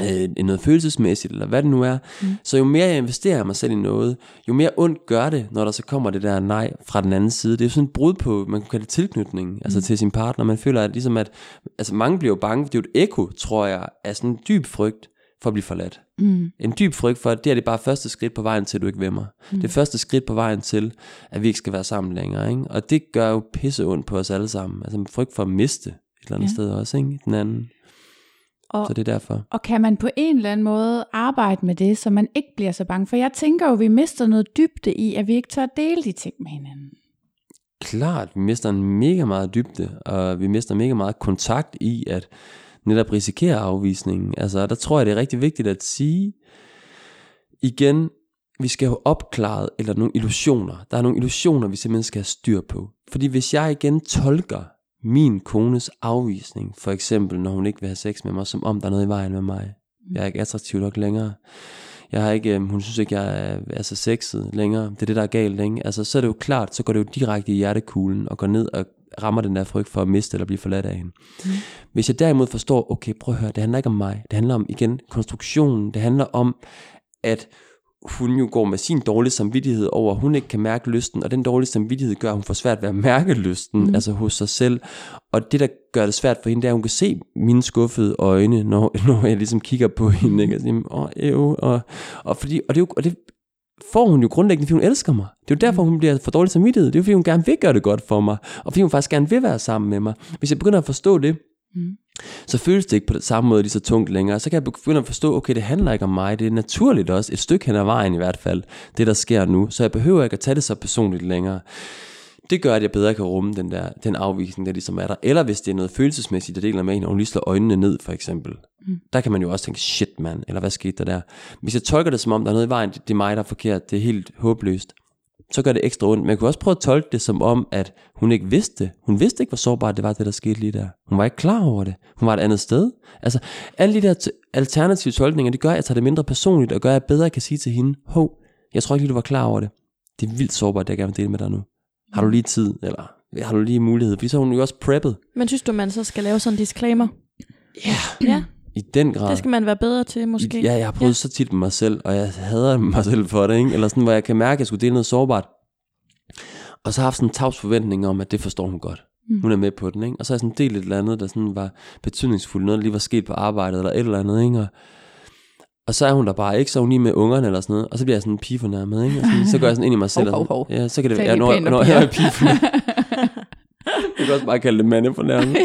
øh, noget følelsesmæssigt, eller hvad det nu er. Mm. Så jo mere jeg investerer mig selv i noget, jo mere ondt gør det, når der så kommer det der nej fra den anden side. Det er jo sådan et brud på, man kan kalde det tilknytning, mm. altså til sin partner. Man føler, at ligesom at, altså mange bliver jo bange, det er jo et ekko, tror jeg, af sådan en dyb frygt for at blive forladt. Mm. En dyb frygt for, at det er det bare første skridt på vejen til, at du ikke vil mig. Mm. Det første skridt på vejen til, at vi ikke skal være sammen længere. Ikke? Og det gør jo pisse ondt på os alle sammen. Altså en frygt for at miste et eller andet. Ja. sted også, ikke? Den anden. Og, Så det er derfor. og kan man på en eller anden måde arbejde med det, så man ikke bliver så bange? For jeg tænker jo, at vi mister noget dybde i, at vi ikke tør dele de ting med hinanden. Klart, vi mister en mega meget dybde, og vi mister mega meget kontakt i, at netop risikerer afvisningen. Altså, der tror jeg, det er rigtig vigtigt at sige, igen, vi skal have opklaret, eller nogle illusioner. Der er nogle illusioner, vi simpelthen skal have styr på. Fordi hvis jeg igen tolker min kones afvisning, for eksempel når hun ikke vil have sex med mig, som om der er noget i vejen med mig. Jeg er ikke attraktiv nok længere. Jeg har ikke, øh, hun synes ikke, jeg er, er så sexet længere. Det er det, der er galt. Ikke? Altså, så er det jo klart, så går det jo direkte i hjertekuglen og går ned og rammer den der frygt for at miste eller blive forladt af hende. Mm. Hvis jeg derimod forstår, okay, prøv at høre, det handler ikke om mig. Det handler om, igen, konstruktionen. Det handler om, at hun jo går med sin dårlige samvittighed over, at hun ikke kan mærke lysten, og den dårlige samvittighed gør, at hun får svært ved at mærke lysten, mm. altså hos sig selv. Og det, der gør det svært for hende, det er, at hun kan se mine skuffede øjne, når, når jeg ligesom kigger på hende, ikke? Og, siger, Åh, ev, og, og, fordi, og, det, og det får hun jo grundlæggende, fordi hun elsker mig. Det er jo derfor, hun bliver for dårlig samvittighed. Det er jo, fordi hun gerne vil gøre det godt for mig, og fordi hun faktisk gerne vil være sammen med mig. Hvis jeg begynder at forstå det, Mm. Så føles det ikke på samme måde lige så tungt længere. Så kan jeg begynde at forstå, okay, det handler ikke om mig. Det er naturligt også, et stykke hen ad vejen i hvert fald, det der sker nu. Så jeg behøver ikke at tage det så personligt længere. Det gør, at jeg bedre kan rumme den der den afvisning, der ligesom er der. Eller hvis det er noget følelsesmæssigt, der deler med en, og hun lige slår øjnene ned, for eksempel. Mm. Der kan man jo også tænke, shit mand, eller hvad skete der der? Hvis jeg tolker det som om, der er noget i vejen, det er mig, der er forkert, det er helt håbløst så gør det ekstra ondt. Men jeg kunne også prøve at tolke det som om, at hun ikke vidste. Hun vidste ikke, hvor sårbart det var, det der skete lige der. Hun var ikke klar over det. Hun var et andet sted. Altså, alle de der alternative tolkninger, det gør, at jeg tager det mindre personligt, og gør, at jeg bedre kan sige til hende, hov, jeg tror ikke lige, du var klar over det. Det er vildt sårbart, det jeg gerne vil dele med dig nu. Har du lige tid, eller har du lige mulighed? Fordi så er hun jo også preppet. Men synes du, man så skal lave sådan en disclaimer? Ja. Yeah. ja. I den grad. Det skal man være bedre til, måske. Ja, jeg har prøvet ja. så tit med mig selv, og jeg hader mig selv for det, ikke? Eller sådan, hvor jeg kan mærke, at jeg skulle dele noget sårbart. Og så har jeg haft sådan en tavs forventning om, at det forstår hun godt. Mm. Hun er med på den, ikke? Og så har jeg sådan delt et eller andet, der sådan var betydningsfuldt, noget der lige var sket på arbejdet, eller et eller andet, ikke? Og, og så er hun der bare ikke, så hun lige med ungerne eller sådan noget, og så bliver jeg sådan en pige fornærmet, ikke? Og sådan, så går jeg sådan ind i mig selv. Hov, hov, hov. Ja, så kan det være, når, når, jeg er pige Du kan også bare kalde det mandefornærmet. ja.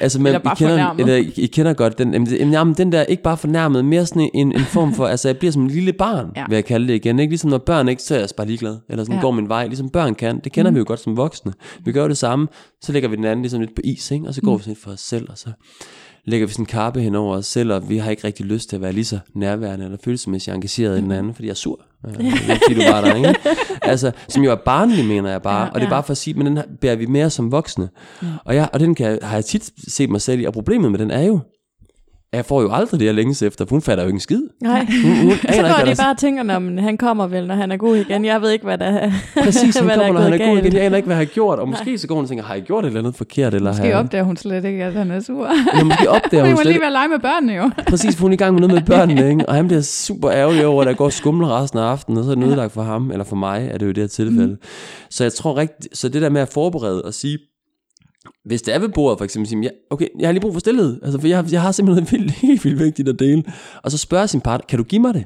Altså, men, Eller bare I kender, fornærmet. eller, I, I kender godt den, jamen, det- jamen, den der, ikke bare fornærmet, mere sådan en, en form for, altså jeg bliver som en lille barn, Ja. vil jeg kalde det igen. Ikke? Ligesom når børn ikke, så er jeg bare ligeglad, eller sådan Ja. går min vej, ligesom børn kan. Det kender Mm. mm. vi jo godt som voksne. Vi gør jo det samme, så lægger vi den anden ligesom lidt på is, ikke? og så går Mm. vi sådan lidt for os selv, og så lægger vi sådan en karpe hen over os selv, og vi har ikke rigtig lyst til at være lige så nærværende eller følelsesmæssigt engageret i den anden, fordi jeg er sur. Øh, der, ikke? Altså, som jo er barnlig, mener jeg bare. Ja, og det er ja. bare for at sige, men den her bærer vi mere som voksne. Og, jeg, og den kan, jeg- har jeg tit set mig selv i, og problemet med den er jo, jeg får jo aldrig det, jeg længes efter, for hun fatter jo ikke en skid. Nej. Hun, hun Så ikke, går de bare og tænker, når han kommer vel, når han er god igen. Jeg ved ikke, hvad der er, Præcis, der kommer, når han er god igen. Jeg aner ikke, hvad jeg har gjort. Og måske så går hun og tænker, har jeg gjort et eller andet forkert? Eller har Måske jeg... opdager hun slet ikke, at han er sur. Ja, måske opdager Hun hun slet lige ved at lege med børnene jo. Præcis, for hun er i gang med noget med børnene, ikke? og han bliver super ærgerlig over, at der går skumle resten af aftenen, og så er det nødlagt for ham, eller for mig, er det jo i det her tilfælde. Mm. Så jeg tror rigtigt, så det der med at forberede og sige, hvis det er ved bordet for eksempel, sige, ja, okay, jeg har lige brug for stillhed, altså, for jeg, har- jeg har simpelthen noget vildt, helt vildt vigtigt at dele, og så spørge sin partner, kan du give mig det?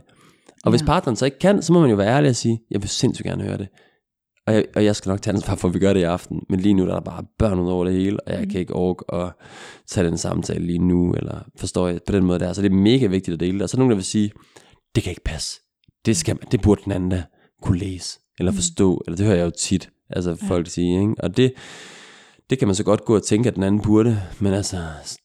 Og hvis Ja. partneren så ikke kan, så må man jo være ærlig og sige, jeg vil sindssygt gerne høre det. Og jeg, og jeg skal nok tage ansvar for, at vi gør det i aften. Men lige nu der er der bare børn ud over det hele, og jeg Mhm. kan ikke orke at tage den samtale lige nu, eller forstår jeg på den måde der. Så det er mega vigtigt at dele det. Og så er nogen, der vil sige, det kan ikke passe. Det, skal, man- det burde den anden da kunne læse, eller Mhm. forstå. Eller det hører jeg jo tit, altså folk sige. Ikke? Og det, det kan man så godt gå og tænke, at den anden burde, men altså,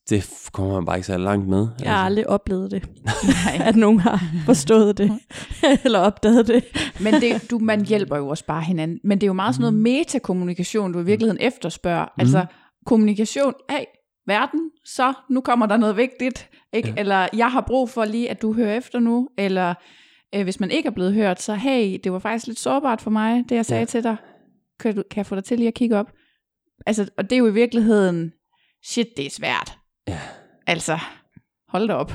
det kommer man bare ikke så langt med. Jeg har altså. aldrig oplevet det, Nej. at nogen har forstået det, eller opdaget det. Men det, du, man hjælper jo også bare hinanden. Men det er jo meget sådan noget metakommunikation, du i virkeligheden efterspørger. Altså kommunikation, hey, verden, så nu kommer der noget vigtigt. Ikke? Ja. Eller jeg har brug for lige, at du hører efter nu. Eller øh, hvis man ikke er blevet hørt, så hey, det var faktisk lidt sårbart for mig, det jeg sagde. Ja. til dig. Kan, du, kan jeg få dig til lige at kigge op? Altså, og det er jo i virkeligheden, shit, det er svært. Ja. Altså, hold da op.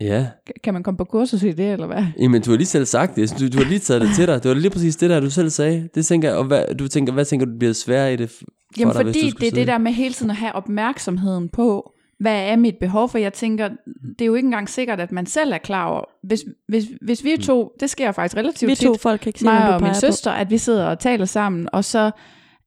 Ja, Kan man komme på kursus i det, eller hvad? Jamen, du har lige selv sagt det. Du, du har lige taget det til dig. Det var lige præcis det der, du selv sagde. Det tænker jeg, og hvad, du tænker, hvad tænker du bliver sværere i det for Jamen dig, fordi hvis du det er det der med hele tiden at have opmærksomheden på, hvad er mit behov? For jeg tænker, det er jo ikke engang sikkert, at man selv er klar over. Hvis, hvis, hvis vi to, det sker faktisk relativt Vi tit, to folk kan ikke se, mig og min peger søster, at vi sidder og taler sammen, og så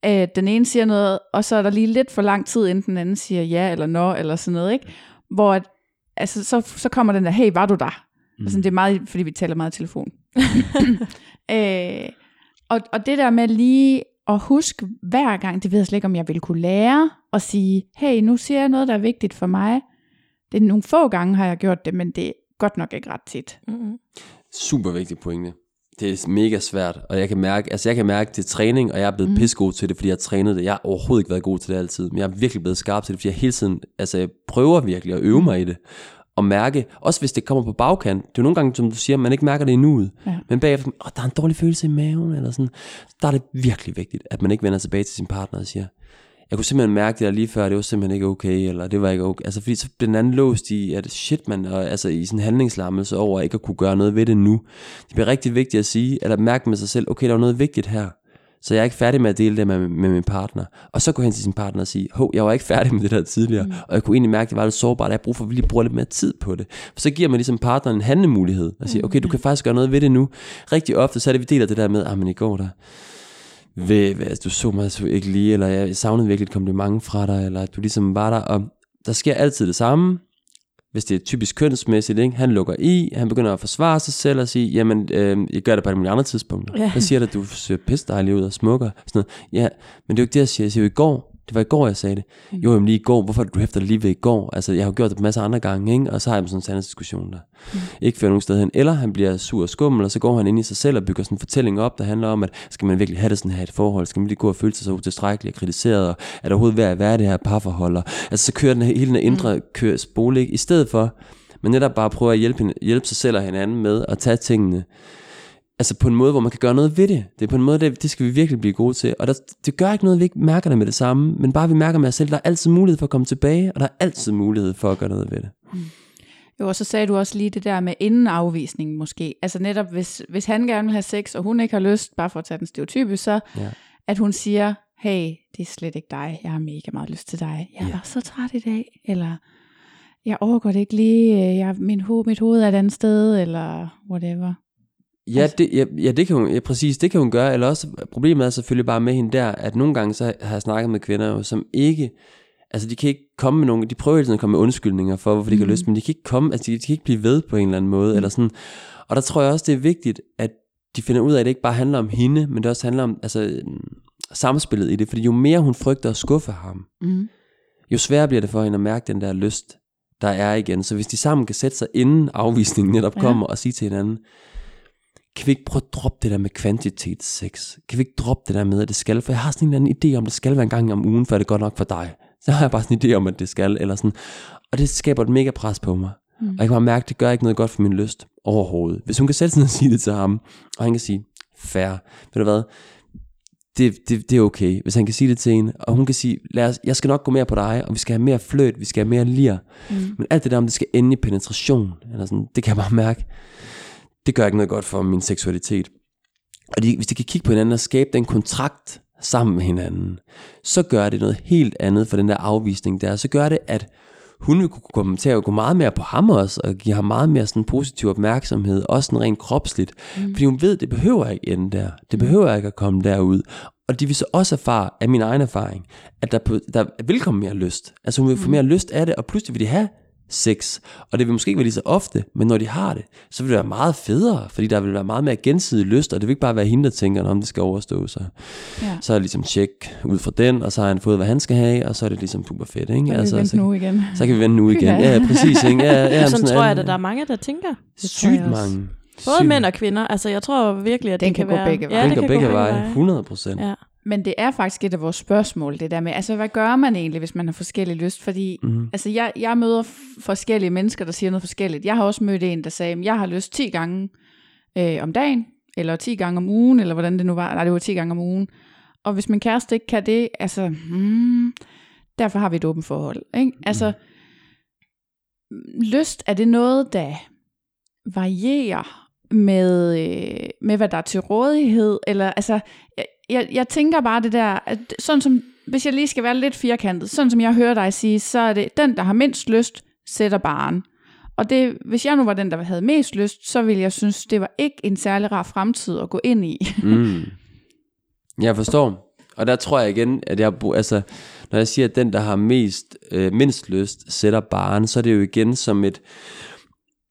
øh, den ene siger noget, og så er der lige lidt for lang tid, inden den anden siger ja eller nå, eller sådan noget, ikke? Hvor at, altså, så, så kommer den der, hey, var du der? Mm. Sådan, det er meget, fordi vi taler meget i telefon. øh, og, og det der med lige at huske hver gang, det ved jeg slet ikke, om jeg ville kunne lære, at sige, hey, nu siger jeg noget, der er vigtigt for mig. Det er nogle få gange, har jeg gjort det, men det er godt nok ikke ret tit. Mm-hmm. Super vigtig pointe. Det er mega svært, og jeg kan mærke, altså jeg kan mærke det er træning, og jeg er blevet mm. pissegod til det, fordi jeg har trænet det. Jeg har overhovedet ikke været god til det altid, men jeg er virkelig blevet skarp til det, fordi jeg hele tiden, altså jeg prøver virkelig at øve mig i det, og mærke, også hvis det kommer på bagkant, det er jo nogle gange, som du siger, man ikke mærker det endnu, Ja. men bagefter, åh, der er en dårlig følelse i maven, eller sådan, der er det virkelig vigtigt, at man ikke vender tilbage til sin partner og siger, jeg kunne simpelthen mærke det der lige før, det var simpelthen ikke okay, eller det var ikke okay. Altså fordi så bliver den anden låst i, at shit man, og, altså i sådan handlingslammelse over ikke at kunne gøre noget ved det nu. Det bliver rigtig vigtigt at sige, eller mærke med sig selv, okay, der er noget vigtigt her. Så jeg er ikke færdig med at dele det med, med min partner. Og så gå hen til sin partner og sige, hov, jeg var ikke færdig med det der tidligere. Mm. Og jeg kunne egentlig mærke, at det var lidt sårbart, at jeg har brug for at vi lige bruger lidt mere tid på det. For så giver man ligesom partneren en handlemulighed. Og siger, okay, du kan faktisk gøre noget ved det nu. Rigtig ofte, så er det, vi deler det der med, ah, men i går der, ved, ved, altså, du så mig så ikke lige, eller jeg savnede virkelig et kompliment fra dig, eller du ligesom var der, og der sker altid det samme, hvis det er typisk kønsmæssigt, ikke? han lukker i, han begynder at forsvare sig selv og sige, jamen, øh, jeg gør det på mulige andre tidspunkter. Ja. Jeg siger at du ser pisse dejlig ud og smukker, sådan noget. Ja, men det er jo ikke det, jeg siger. Jeg siger jo i går, det var i går, jeg sagde det. Mm. Jo, jamen lige i går, hvorfor det, du hæfter lige ved i går? Altså, jeg har jo gjort det på masser af andre gange, ikke? Og så har jeg sådan en sandhedsdiskussion der. Mm. Ikke fører nogen sted hen. Eller han bliver sur og skummel, og så går han ind i sig selv og bygger sådan en fortælling op, der handler om, at skal man virkelig have det sådan her et forhold? Skal man lige gå og føle sig så utilstrækkelig og kritiseret? Og er der overhovedet værd at være det her parforhold? Og, altså, så kører den hele den indre mm. kører spole, ikke? I stedet for, men netop bare prøve at hjælpe, hjælpe sig selv og hinanden med at tage tingene altså på en måde, hvor man kan gøre noget ved det. Det er på en måde, det, det skal vi virkelig blive gode til. Og der, det gør ikke noget, at vi ikke mærker det med det samme, men bare vi mærker med os selv, der er altid mulighed for at komme tilbage, og der er altid mulighed for at gøre noget ved det. Jo, og så sagde du også lige det der med inden afvisningen måske. Altså netop, hvis, hvis han gerne vil have sex, og hun ikke har lyst, bare for at tage den stereotype, så Ja. at hun siger, hey, det er slet ikke dig, jeg har mega meget lyst til dig. Jeg Ja. var så træt i dag, eller jeg overgår det ikke lige, jeg, min ho- mit hoved er et andet sted, eller whatever. Ja, Altså- det, ja, ja, det kan hun, ja, præcis, det kan hun gøre, eller også, problemet er selvfølgelig bare med hende der, at nogle gange så har jeg snakket med kvinder, jo, som ikke, altså de kan ikke komme med nogle, de prøver hele tiden at komme med undskyldninger for, hvorfor de ikke har Mhm. lyst, men de kan ikke komme, altså de, de kan ikke blive ved på en eller anden måde, eller sådan, og der tror jeg også, det er vigtigt, at de finder ud af, at det ikke bare handler om hende, men det også handler om, altså, samspillet i det, fordi jo mere hun frygter at skuffe ham, Mm. jo sværere bliver det for hende at mærke den der lyst, der er igen. Så hvis de sammen kan sætte sig inden afvisningen netop Ja. kommer og sige til hinanden, kan vi ikke prøve at droppe det der med kvantitet sex? Kan vi ikke droppe det der med, at det skal? For jeg har sådan en eller anden idé om, det skal være en gang om ugen, for er det godt nok for dig. Så har jeg bare sådan en idé om, at det skal, eller sådan. Og det skaber et mega pres på mig. Mm. Og jeg kan bare mærke, at det gør ikke noget godt for min lyst overhovedet. Hvis hun kan sætte sig og sige det til ham, og han kan sige, fair, ved du hvad, det, det, det er okay, hvis han kan sige det til hende, og hun kan sige, lad os, jeg skal nok gå mere på dig, og vi skal have mere fløt, vi skal have mere lir. Mm. Men alt det der, om det skal ende i penetration, eller sådan, det kan jeg bare mærke, det gør ikke noget godt for min seksualitet. Og de, hvis de kan kigge på hinanden og skabe den kontrakt sammen med hinanden, så gør det noget helt andet for den der afvisning der. Så gør det, at hun vil kunne komme til at gå meget mere på ham også, og give ham meget mere sådan positiv opmærksomhed, også sådan rent kropsligt. Mm. Fordi hun ved, det behøver ikke ende der. Det behøver ikke at komme derud. Og de vil så også erfare, af min egen erfaring, at der, på, der vil komme mere lyst. Altså hun vil få mere lyst af det, og pludselig vil de have sex. Og det vil måske ikke være lige så ofte, men når de har det, så vil det være meget federe, fordi der vil være meget mere gensidig lyst, og det vil ikke bare være hende, der tænker, om det skal overstå sig. Ja. Så er det ligesom tjek ud fra den, og så har han fået, hvad han skal have, og så er det ligesom super fedt, ikke? Altså, vi så, nu igen. så kan vi vende nu igen. Ja. Ja, præcis, ikke? Ja, ja, sådan sådan tror jeg, at der er mange, der tænker. Det Sygt mange. Både Sygt. mænd og kvinder. Altså, jeg tror virkelig, at Den det kan kan, gå være... begge veje. Ja, Den det går kan begge gå veje, 100 procent. Ja. Men det er faktisk et af vores spørgsmål, det der med, altså hvad gør man egentlig, hvis man har forskellig lyst? Fordi Mhm. altså, jeg, jeg møder forskellige mennesker, der siger noget forskelligt. Jeg har også mødt en, der sagde, at jeg har lyst 10 gange øh, om dagen, eller 10 gange om ugen, eller hvordan det nu var. Nej, det var 10 gange om ugen. Og hvis min kæreste ikke kan det, altså, hmm, derfor har vi et åbent forhold. Ikke? Altså, lyst, er det noget, der varierer med, øh, med, hvad der er til rådighed? Eller, altså, jeg, jeg, jeg tænker bare det der, at sådan som, hvis jeg lige skal være lidt firkantet, sådan som jeg hører dig sige, så er det den, der har mindst lyst, sætter baren. Og det, hvis jeg nu var den, der havde mest lyst, så ville jeg synes, det var ikke en særlig rar fremtid at gå ind i. Mm. Jeg forstår. Og der tror jeg igen, at jeg, altså, når jeg siger, at den, der har mest, øh, mindst lyst, sætter baren, så er det jo igen som et,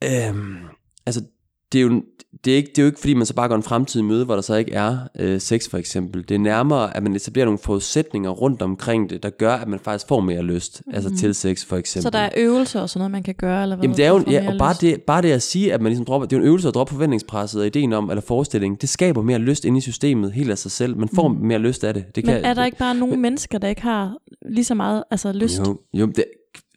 øh, altså, det er jo, det er, ikke, det er jo ikke fordi, man så bare går en fremtidig møde, hvor der så ikke er øh, sex for eksempel. Det er nærmere, at man etablerer nogle forudsætninger rundt omkring det, der gør, at man faktisk får mere lyst mm. altså til sex for eksempel. Så der er øvelser og sådan noget, man kan gøre? Eller hvad, Jamen det er jo, ja, og bare lyst? det, bare det at sige, at man ligesom dropper, det er jo en øvelse at droppe forventningspresset og ideen om, eller forestillingen, det skaber mere lyst ind i systemet helt af sig selv. Man får mm. mere lyst af det. det Men er der ikke bare nogle mennesker, der ikke har lige så meget altså, lyst? Jo, jo det,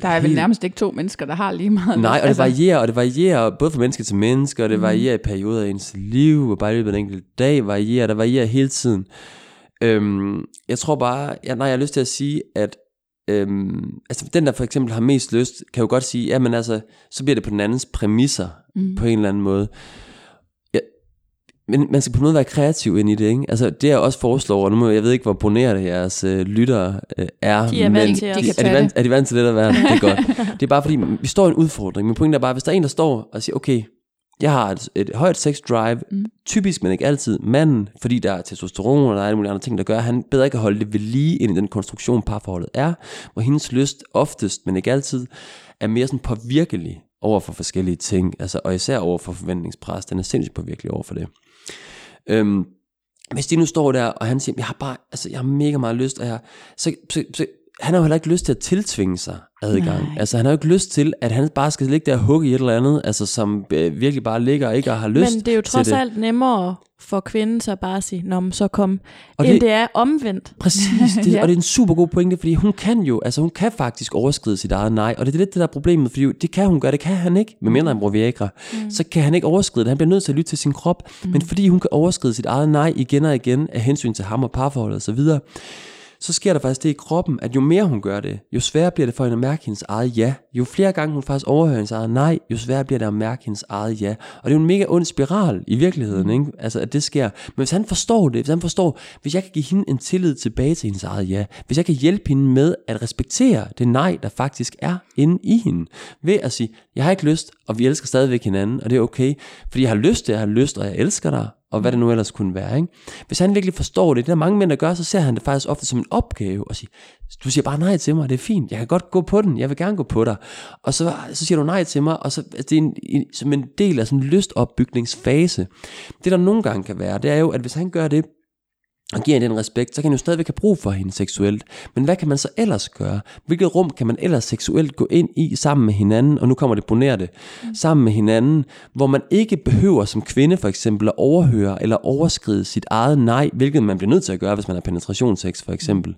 Der er vel nærmest ikke to mennesker, der har lige meget. Nej, og det Altså, varierer, og det varierer både fra menneske til menneske, og det Mhm. varierer i perioder af ens liv, og bare i løbet af en enkelt dag varierer, der varierer hele tiden. Øhm, jeg tror bare, ja, nej, jeg har lyst til at sige, at øhm, altså den, der for eksempel har mest lyst, kan jo godt sige, jamen altså, så bliver det på den andens præmisser, Mm. på en eller anden måde. Men man skal på måde være kreativ ind i det, ikke? Altså det jeg også foreslår, og nu må, jeg ved ikke, hvor boneret jeres øh, lyttere øh, er. De er men, til De kan er, de vant, er de vant til det der værd? Det er godt. Det er bare fordi, vi står i en udfordring. Min pointe er bare, hvis der er en, der står og siger, okay, jeg har et, et højt sex drive, Mm. mm. typisk, men ikke altid, manden, fordi der er testosteron, og der er alle mulige andre ting, der gør, at han bedre kan holde det ved lige ind i den konstruktion, parforholdet er, hvor hendes lyst oftest, men ikke altid, er mere sådan påvirkelig over for forskellige ting, altså, og især over for forventningspres, den er sindssygt påvirkelig over for det. Øhm, hvis de nu står der, og han siger, jeg har bare, altså, jeg har mega meget lyst, og jeg, så, så, så, han har jo heller ikke lyst til at tiltvinge sig adgang. Nej. Altså han har jo ikke lyst til, at han bare skal ligge der og hugge i et eller andet, altså som øh, virkelig bare ligger og ikke har lyst Men det er jo til trods det. alt nemmere for kvinden så bare at sige, Nå, så kom. Og end det- det er omvendt. Præcis, det, Ja. og det er en super god pointe, fordi hun kan jo, altså hun kan faktisk overskride sit eget nej, og det er lidt det der er problemet, fordi det kan hun gøre, det kan han ikke, medmindre han bruger Viagra, mm. så kan han ikke overskride det, han bliver nødt til at lytte til sin krop, mm. men fordi hun kan overskride sit eget nej igen og igen af hensyn til ham og parforholdet og så sker der faktisk det i kroppen, at jo mere hun gør det, jo sværere bliver det for hende at mærke hendes eget ja. Jo flere gange hun faktisk overhører hendes eget nej, jo sværere bliver det at mærke hendes eget ja. Og det er jo en mega ond spiral i virkeligheden, ikke? Altså, at det sker. Men hvis han forstår det, hvis han forstår, hvis jeg kan give hende en tillid tilbage til hendes eget ja, hvis jeg kan hjælpe hende med at respektere det nej, der faktisk er inde i hende, ved at sige, jeg har ikke lyst, og vi elsker stadigvæk hinanden, og det er okay, fordi jeg har lyst til, jeg har lyst, og jeg elsker dig, og hvad det nu ellers kunne være. Ikke? Hvis han virkelig forstår det, det er der mange mænd, der gør, så ser han det faktisk ofte som en opgave, og siger, du siger bare nej til mig, det er fint, jeg kan godt gå på den, jeg vil gerne gå på dig. Og så, så siger du nej til mig, og så altså, det er en, en, som en del af sådan en lystopbygningsfase. Det der nogle gange kan være, det er jo, at hvis han gør det, og giver hende den respekt, så kan han jo stadigvæk have brug for hende seksuelt. Men hvad kan man så ellers gøre? Hvilket rum kan man ellers seksuelt gå ind i sammen med hinanden? Og nu kommer det bonere det. Sammen med hinanden, hvor man ikke behøver som kvinde for eksempel at overhøre eller overskride sit eget nej, hvilket man bliver nødt til at gøre, hvis man har penetrationssex for eksempel.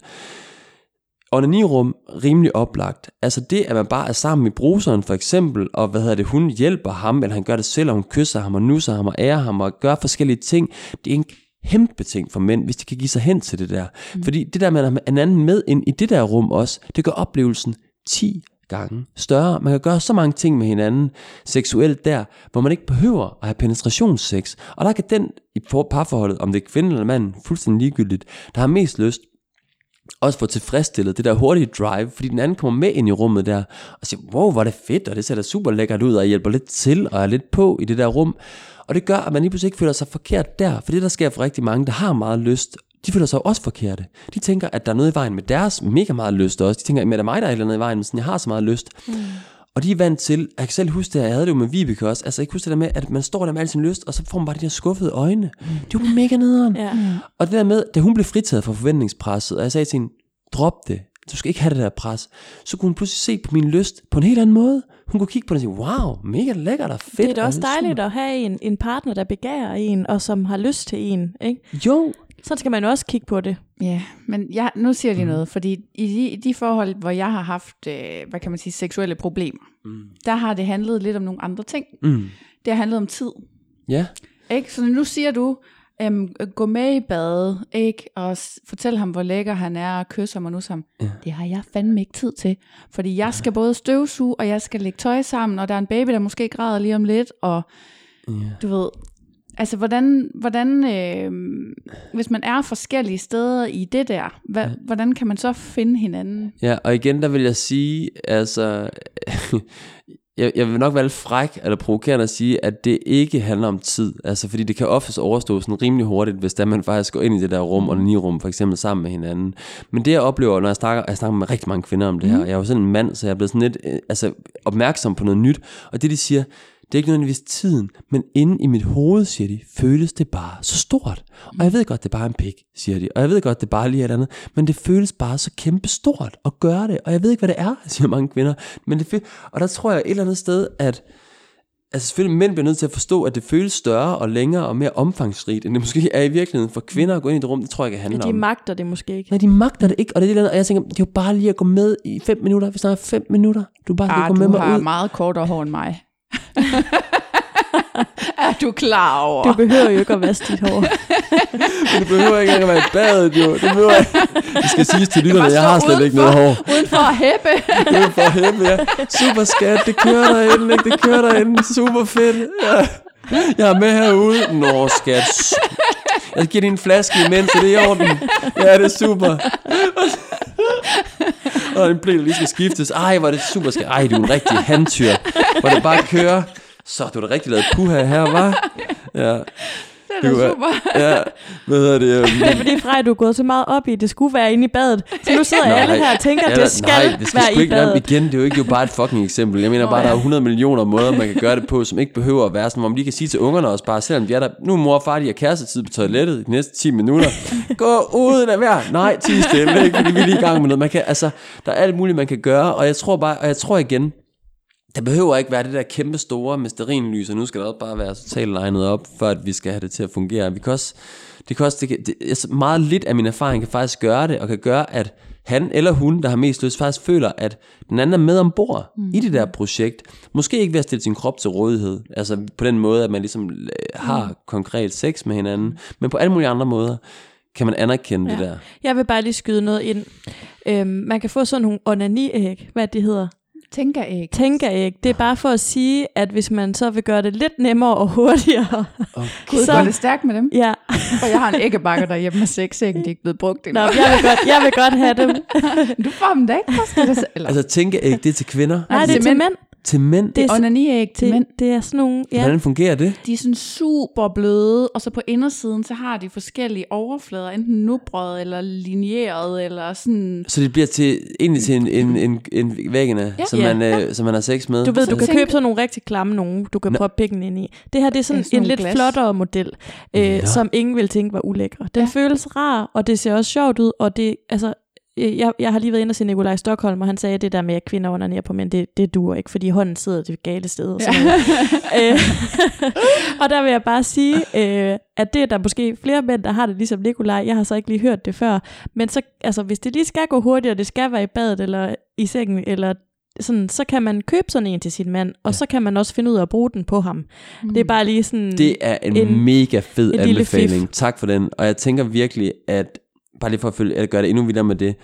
Onanirum, rimelig oplagt. Altså det, at man bare er sammen i bruseren for eksempel, og hvad hedder det, hun hjælper ham, eller han gør det selv, og hun kysser ham og nusser ham og ærer ham og gør forskellige ting. Det er en kæmpe ting for mænd, hvis de kan give sig hen til det der. Mm. Fordi det der at have en anden med ind i det der rum også, det gør oplevelsen 10 gange større. Man kan gøre så mange ting med hinanden seksuelt der, hvor man ikke behøver at have penetrationssex. Og der kan den i for- parforholdet, om det er kvinde eller mand, fuldstændig ligegyldigt, der har mest lyst, også få tilfredsstillet det der hurtige drive, fordi den anden kommer med ind i rummet der, og siger, wow, hvor er det fedt, og det ser da super lækkert ud, og hjælper lidt til, og er lidt på i det der rum. Og det gør, at man lige pludselig ikke føler sig forkert der, for det der sker for rigtig mange, der har meget lyst, de føler sig også forkerte. De tænker, at der er noget i vejen med deres mega meget lyst også. De tænker, at det er mig, der er et eller andet i vejen, men sådan, jeg har så meget lyst. Mm. Og de er vant til, jeg kan selv huske det, jeg havde det jo med Vibeke også, altså jeg kan huske det der med, at man står der med al sin lyst, og så får man bare de der skuffede øjne. Det er jo mega nederen. Ja. Og det der med, da hun blev fritaget fra forventningspresset, og jeg sagde til hende, drop det, du skal ikke have det der pres, så kunne hun pludselig se på min lyst på en helt anden måde. Hun kunne kigge på det og sige, wow, mega lækkert og fedt. Det er da og også super." dejligt at have en, en partner, der begærer en, og som har lyst til en. Ikke? Jo, Sådan skal man jo også kigge på det. Ja, men jeg, nu siger jeg lige noget, fordi i de, i de forhold, hvor jeg har haft, øh, hvad kan man sige, seksuelle problemer, Mm. der har det handlet lidt om nogle andre ting. mm. Det har handlet om tid. ja, Ikke? Så nu siger du, øhm, gå med i bad, ikke? og s- fortæl ham, hvor lækker han er, og kysse ham og nusse ham. Ja. Det har jeg fandme ikke tid til. Fordi jeg skal både støvsuge, og jeg skal lægge tøj sammen, og der er en baby, der måske græder lige om lidt, og ja. du ved, altså hvordan, hvordan øh, hvis man er forskellige steder i det der, hva, Ja. hvordan kan man så finde hinanden? Ja, og igen, der vil jeg sige, altså, jeg, jeg vil nok være lidt fræk eller provokerende at sige, at det ikke handler om tid. Altså, fordi det kan oftest overstå sådan rimelig hurtigt, hvis der man faktisk går ind i det der rum, og ni rum for eksempel sammen med hinanden. Men det jeg oplever, når jeg snakker, jeg snakker med rigtig mange kvinder om det her, jeg er jo sådan en mand, så jeg er blevet sådan lidt øh, altså, opmærksom på noget nyt, og det de siger, det er ikke nødvendigvis tiden, men inde i mit hoved, siger de, føles det bare så stort. Og jeg ved godt, det er bare en pik, siger de. Og jeg ved godt, det er bare lige et andet. Men det føles bare så kæmpe stort at gøre det. Og jeg ved ikke, hvad det er, siger mange kvinder. Men det føles, og der tror jeg et eller andet sted, at Altså selvfølgelig, mænd bliver nødt til at forstå, at det føles større og længere og mere omfangsrigt, end det måske er i virkeligheden for kvinder at gå ind i det rum. Det tror jeg ikke Ja, handler de om. magter det måske ikke. Nej, de magter det ikke, og det er det, og jeg tænker, det er jo bare lige at gå med i fem minutter. Vi snakker fem minutter. Du bare skal Ah, gå med du mig har ud. meget kortere hår end mig. er du klar over? Du behøver jo ikke at vaske dit hår. Du behøver ikke engang at være i badet, jo. Det behøver ikke. Det skal siges til lytterne, jeg har slet ikke noget hår. Uden for at hæppe. Det er for hæppe, ja. Super skat, det kører derinde, ikke? Det kører derinde. Super fedt. Ja. Jeg er med herude. Nå, skat. Jeg giver din en flaske imens, så det er i orden. Ja, det er super. Og en blæ, der lige skal skiftes. Ej, hvor er det super skat. Ej, du er en rigtig handtyr. Hvor det bare kører. Så du har da rigtig lavet puha her, var? Ja. Det er da er- super. Ja, hvad hedder det? øhm, Det er fordi, Frej, du er gået så meget op i, at det skulle være inde i badet. Så nu sidder Nej. alle her og tænker, at det skal, nej, det skal være i ikke badet. igen. Det er jo ikke jo bare et fucking eksempel. Jeg mener Nå, bare, der er ja. jo 100 millioner måder, man kan gøre det på, som ikke behøver at være sådan, hvor man lige kan sige til ungerne også bare, selvom de er der, nu mor og far, de har kærestetid på toilettet de næste 10 minutter. Gå ud, lad være. Nej, 10 stille, ikke? Fordi vi er lige i gang med noget. Man kan, altså, der er alt muligt, man kan gøre, og jeg tror bare, og jeg tror igen, der behøver ikke være det der kæmpe store med stearinlys, og nu skal der også bare være totalt legnet op, for at vi skal have det til at fungere. Vi kan også, det kan også, det kan, det, meget lidt af min erfaring kan faktisk gøre det, og kan gøre, at han eller hun, der har mest lyst, faktisk føler, at den anden er med ombord mm. i det der projekt. Måske ikke ved at stille sin krop til rådighed, altså på den måde, at man ligesom øh, har mm. konkret sex med hinanden, men på alle mulige andre måder kan man anerkende ja. det der. Jeg vil bare lige skyde noget ind. Øhm, man kan få sådan nogle onani-æg, hvad det hedder. Tænker ikke. Tænkeræg. Det er bare for at sige, at hvis man så vil gøre det lidt nemmere og hurtigere, Gud, Så- går det stærkt med dem? ja, For jeg har en æggebakke derhjemme med seks æg, de er ikke blevet brugt endnu. Nå, jeg, vil godt, jeg vil godt have dem. Du får dem da ikke, eller Altså tænkeæg, det er til kvinder, Nej, det er til til mænd. Til mænd. Det er, onani-æg til det, mænd. det er sådan nogle... Ja. Hvordan fungerer det? De er sådan super bløde, og så på indersiden, så har de forskellige overflader, enten nubrød eller linjeret, eller sådan... Så det bliver til, egentlig til en, en, en, en væggene, Ja. som, Ja. man, øh, som man har sex med. Du ved, du kan købe sådan nogle rigtig klamme nogle, du kan Nå. proppe pikken ind i. Det her, det er sådan Ja, sådan en lidt glas. flottere model, øh, Nå. som ingen vil tænke var ulækre. Den Ja. føles rar, og det ser også sjovt ud, og det, altså, øh, jeg, jeg har lige været inde og se Nikolaj Stockholm, og han sagde, at det der med, at kvinder onanerer på mænd, det, det duer ikke, fordi hånden sidder det gale sted. Og, sådan noget. øh, og der vil jeg bare sige, øh, at det er der måske flere mænd, der har det ligesom Nikolaj. Jeg har så ikke lige hørt det før. Men så, altså, hvis det lige skal gå hurtigt, og det skal være i badet, eller i sengen, eller sådan, så kan man købe sådan en til sin mand, og så kan man også finde ud af at bruge den på ham. Mm. Det er bare lige sådan... Det er en, En- mega fed en anbefaling. Tak for den. Og jeg tænker virkelig, at bare lige for at, følge, gøre det endnu vildere med det,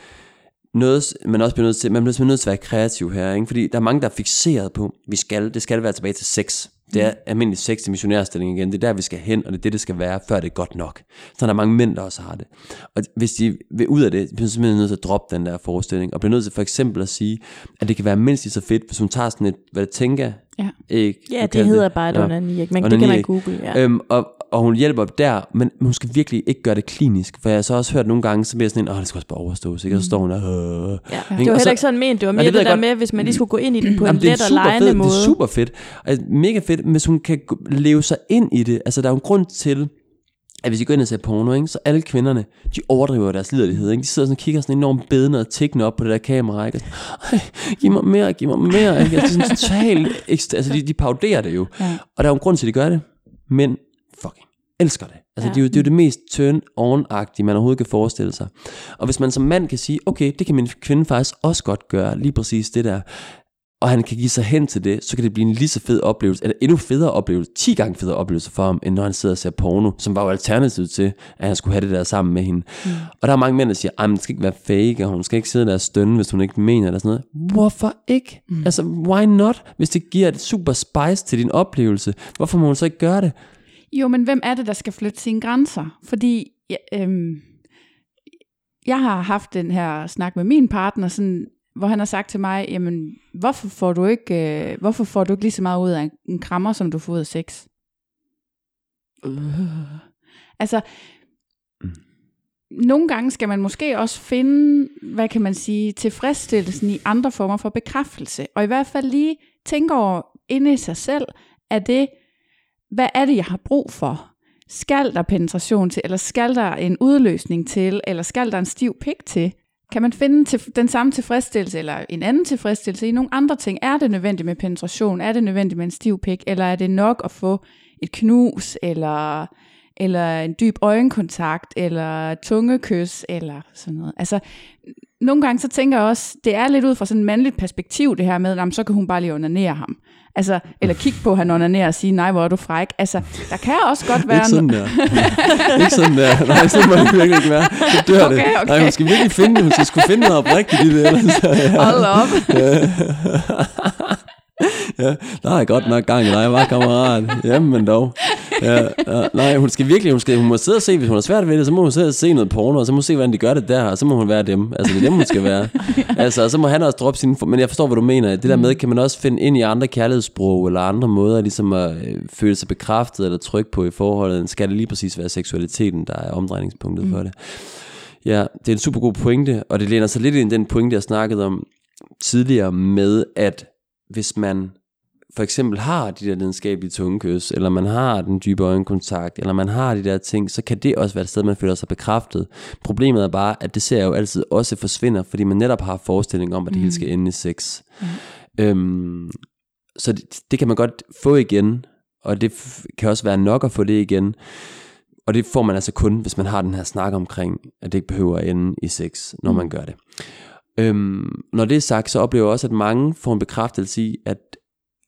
noget, man også bliver nødt til, man bliver nødt til at være kreativ her, ikke? fordi der er mange, der er fixeret på, vi skal, det skal være tilbage til sex. Det er almindelig sex til missionærstilling igen. Det er der, vi skal hen, og det er det, det skal være, før det er godt nok. Så er der mange mænd, der også har det. Og hvis de vil ud af det, bliver de simpelthen nødt til at droppe den der forestilling, og bliver nødt til for eksempel at sige, at det kan være mindst lige så fedt, hvis hun tager sådan et, hvad det tænker, Ja. ikke? Ja, det hedder bare et Ja. onani, men det kan man google, ja. Øhm, og, og hun hjælper der, men hun skal virkelig ikke gøre det klinisk, for jeg har så også hørt nogle gange, så bliver jeg sådan en, åh, det skal også bare overstås, ikke? Og så står hun der, øh. Ja. Ikke? Det var Og heller ikke sådan ment, det var mere det det, det der godt. med, hvis man lige skulle gå ind i den på en Jamen, det er let og super lejende fedt, måde. det er super fedt. Altså, mega fedt, hvis hun kan leve sig ind i det. Altså, der er jo en grund til, at hvis I går ind og ser porno, ikke, så alle kvinderne, de overdriver deres liderlighed. Ikke? De sidder sådan og kigger sådan enormt bedende og tikkende op på det der kamera. Ikke? Ej, giv mig mere, giv mig mere. Ikke? Altså, sådan totalt, altså, de, de pauderer det jo. Ja. Og der er jo en grund til, at de gør det. Men elsker det. Altså, Ja. det, er jo, det er jo det mest turn-on-agtige, man overhovedet kan forestille sig. Og hvis man som mand kan sige, okay, det kan min kvinde faktisk også godt gøre, lige præcis det der, og han kan give sig hen til det, så kan det blive en lige så fed oplevelse, eller endnu federe oplevelse, 10 gange federe oplevelse for ham, end når han sidder og ser porno, som var jo alternativet til, at han skulle have det der sammen med hende. Mm. Og der er mange mænd, der siger, at det skal ikke være fake, og hun skal ikke sidde der og stønne, hvis hun ikke mener det og sådan noget. Hvorfor ikke? Mm. Altså, why not? Hvis det giver et super spice til din oplevelse, hvorfor må hun så ikke gøre det? Jo, men hvem er det, der skal flytte sine grænser? Fordi ja, øhm, jeg har haft den her snak med min partner, sådan, hvor han har sagt til mig, jamen, hvorfor får du ikke, øh, hvorfor får du ikke lige så meget ud af en krammer, som du får ud af sex? Øh. Altså, nogle gange skal man måske også finde, hvad kan man sige, tilfredsstillelsen i andre former for bekræftelse. Og i hvert fald lige tænke over inde i sig selv, Er det, hvad er det, jeg har brug for? Skal der penetration til, eller skal der en udløsning til, eller skal der en stiv pik til? Kan man finde til, den samme tilfredsstillelse, eller en anden tilfredsstillelse i nogle andre ting? Er det nødvendigt med penetration? Er det nødvendigt med en stiv pik? Eller er det nok at få et knus, eller, eller en dyb øjenkontakt, eller tungekys, eller sådan noget? Altså, nogle gange så tænker jeg også, det er lidt ud fra sådan et mandligt perspektiv, det her med, at så kan hun bare lige onanere ham. Altså, eller kigge på, at han onanerer og sige, nej, hvor er du fræk. Altså, der kan også godt være... ikke sådan der. ikke sådan der. Nej, sådan må det virkelig ikke være. Så dør Okay, det. okay. Nej, hun skal virkelig finde det. Hun skal skulle finde noget oprigtigt i det. Ellers, ja. Hold op. ja, der er godt nok gang i dig, var kammerat. Jamen dog. Ja, ja, nej, hun skal virkelig, hun, skal, hun må sidde og se, hvis hun har svært ved det, så må hun sidde og se noget porno, og så må hun se, hvordan de gør det der, og så må hun være dem. Altså, det er dem, hun skal være. Altså, og så må han også droppe sin... Men jeg forstår, hvad du mener. Det der med, kan man også finde ind i andre kærlighedssprog, eller andre måder, ligesom at øh, føle sig bekræftet eller tryg på i forholdet. Skal det lige præcis være seksualiteten, der er omdrejningspunktet mm. for det. Ja, det er en super god pointe, og det læner sig lidt ind i den pointe, jeg snakkede om tidligere med, at hvis man for eksempel har de der lidenskabelige tungekys, eller man har den dybe øjenkontakt, eller man har de der ting, så kan det også være et sted, man føler sig bekræftet. Problemet er bare, at det ser jo altid også forsvinder, fordi man netop har forestilling om, at det hele skal ende i sex. Mm. Øhm, så det, det kan man godt få igen, og det kan også være nok at få det igen. Og det får man altså kun, hvis man har den her snak omkring, at det ikke behøver at ende i sex, når man gør det. Øhm, når det er sagt, så oplever jeg også, at mange får en bekræftelse i, at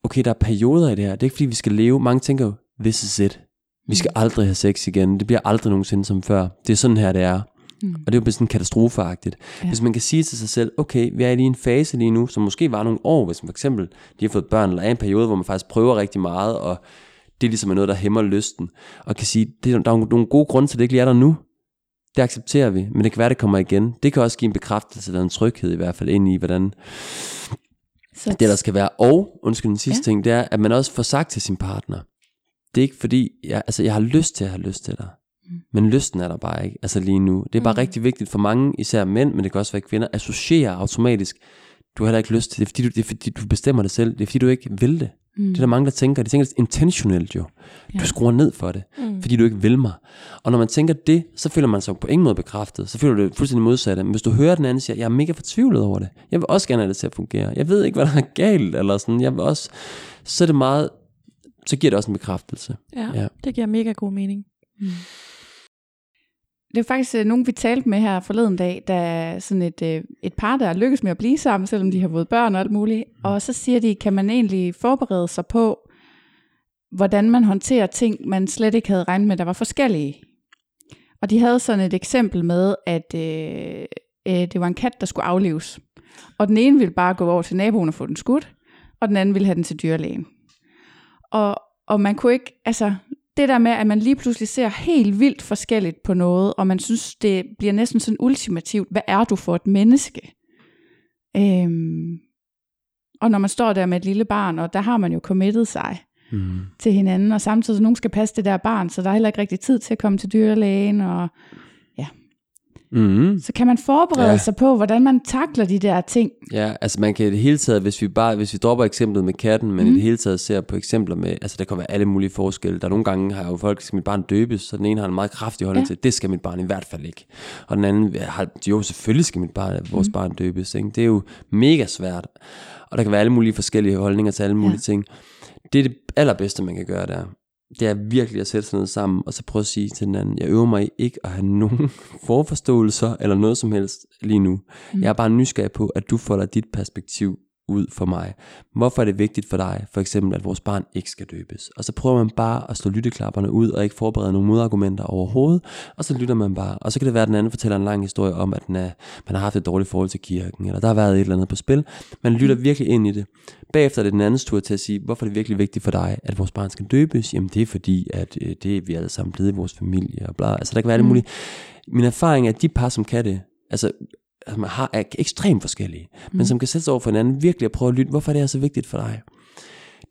okay, der er perioder i det her. Det er ikke fordi, vi skal leve. Mange tænker jo, this is it. Vi skal aldrig have sex igen. Det bliver aldrig nogensinde som før. Det er sådan her, det er. Mm. Og det er jo sådan katastrofeagtigt. Ja. Hvis man kan sige til sig selv, okay, vi er lige i en fase lige nu, som måske var nogle år, hvis man for eksempel de har fået børn, eller er en periode, hvor man faktisk prøver rigtig meget, og det er ligesom noget, der hæmmer lysten, og kan sige, det er, der er nogle gode grunde til, at det ikke lige er der nu. Det accepterer vi, men det kan være, det kommer igen. Det kan også give en bekræftelse eller en tryghed i hvert fald ind i, hvordan Så det der skal være. Og, undskyld den sidste Ja. ting, det er, at man også får sagt til sin partner, det er ikke fordi, jeg, altså jeg har lyst til at have lyst til dig, Mm. men lysten er der bare ikke, altså lige nu. Det er bare Mm. rigtig vigtigt for mange, især mænd, men det kan også være kvinder, associerer automatisk, du har heller ikke lyst til det, fordi du, det er fordi du bestemmer det selv, det er fordi du ikke vil det. mm. Det er der mange, der tænker, de tænker det intentionelt jo. Ja. Du skruer ned for det, Mm. fordi du ikke vil mig. Og når man tænker det, så føler man sig på ingen måde bekræftet. Så føler du det fuldstændig modsatte. Men hvis du hører den anden sige, jeg er mega fortvivlet over det. Jeg vil også gerne have det til at fungere. Jeg ved ikke, hvad der er galt, eller sådan. Jeg vil også, så er det meget, så giver det også en bekræftelse. Ja, Ja. det giver mega god mening. Det er faktisk øh, nogen, vi talte med her forleden dag, der er sådan et, øh, et par, der lykkes med at blive sammen, selvom de har fået børn og alt muligt. Og så siger de, kan man egentlig forberede sig på, hvordan man håndterer ting, man slet ikke havde regnet med, der var forskellige. Og de havde sådan et eksempel med, at øh, øh, det var en kat, der skulle aflives. Og den ene ville bare gå over til naboen og få den skudt, og den anden ville have den til dyrlægen. Og, og man kunne ikke, altså det der med, at man lige pludselig ser helt vildt forskelligt på noget, og man synes, det bliver næsten sådan ultimativt, hvad er du for et menneske? Øhm, og når man står der med et lille barn, og der har man jo committed sig Mm. til hinanden, og samtidig så nogen skal passe det der barn, så der er heller ikke rigtig tid til at komme til dyrlægen, og Mm. så kan man forberede ja. Sig på, hvordan man takler de der ting. Ja, altså man kan i det hele taget, hvis vi bare, hvis vi dropper eksemplet med katten, men mm. i det hele taget ser på eksempler med, altså der kan være alle mulige forskelle. Der er nogle gange, har jo folk, skal mit barn døbes, så den ene har en meget kraftig holdning ja. til, det skal mit barn i hvert fald ikke. Og den anden har, jo selvfølgelig skal mit barn, vores mm. barn døbes. Ikke? Det er jo mega svært. Og der kan være alle mulige forskellige holdninger til alle mulige Ja. ting. Det er det allerbedste, man kan gøre der. Det er virkelig at sætte sig ned sammen, og så prøve at sige til den anden, jeg øver mig i ikke at have nogen forforståelser, eller noget som helst lige nu. Mm. Jeg er bare nysgerrig på, at du folder dit perspektiv ud for mig. Hvorfor er det vigtigt for dig, for eksempel, at vores barn ikke skal døbes? Og så prøver man bare at slå lytteklapperne ud, og ikke forberede nogle modargumenter overhovedet, og så lytter man bare. Og så kan det være, at den anden fortæller en lang historie om, at den er, man har haft et dårligt forhold til kirken, eller der har været et eller andet på spil. Man lytter virkelig ind i det. Bagefter er det den andens tur til at sige, hvorfor er det virkelig vigtigt for dig, at vores barn skal døbes? Jamen det er fordi, at øh, det er vi alle sammen blevet i vores familie, og bla. Altså der kan være mm. det muligt. Min erfaring er, at de par, som kan det, altså altså man har, er ekstremt forskellige, mm. men som kan sætte sig over for hinanden, virkelig at prøve at lytte, hvorfor er det her så vigtigt for dig?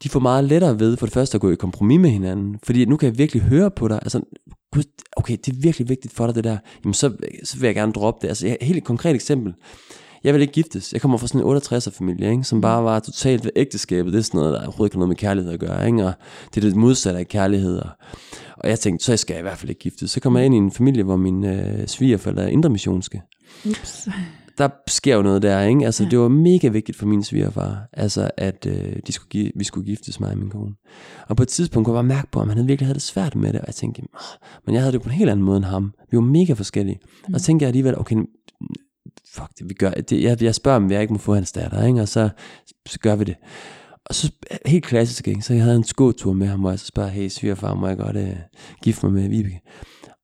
De får meget lettere ved for det første at gå i kompromis med hinanden, fordi nu kan jeg virkelig høre på dig, altså, gud, okay, det er virkelig vigtigt for dig det der, jamen så, så vil jeg gerne droppe det. Altså et helt konkret eksempel, jeg vil ikke giftes. Jeg kommer fra sådan en 68'er familie, ikke? som bare var totalt ved ægteskabet. Det er sådan noget, der overhovedet ikke har noget med kærlighed at gøre. Ikke? Og det er det modsatte af kærlighed. Og, og jeg tænkte, så skal jeg i hvert fald ikke giftes. Så kommer jeg ind i en familie, hvor mine øh, svigerforældre er indremissionske. Ups. Der sker jo noget der, ikke? Altså, ja. det var mega vigtigt for min svigerfar, altså, at øh, de skulle give, vi skulle giftes, mig og min kone. Og på et tidspunkt kunne jeg bare mærke på, at han virkelig havde det svært med det, og jeg tænkte, men jeg havde det på en helt anden måde end ham. Vi var mega forskellige. Mm. Og så tænkte jeg alligevel, okay, fuck det, vi gør, det, jeg, jeg spørger, om jeg ikke må få hans datter, ikke? og så, så gør vi det. Og så helt klassisk, ikke? så jeg havde en skåtur med ham, hvor jeg så spørger, hey svigerfar, må jeg godt uh, gifte mig med Vibeke?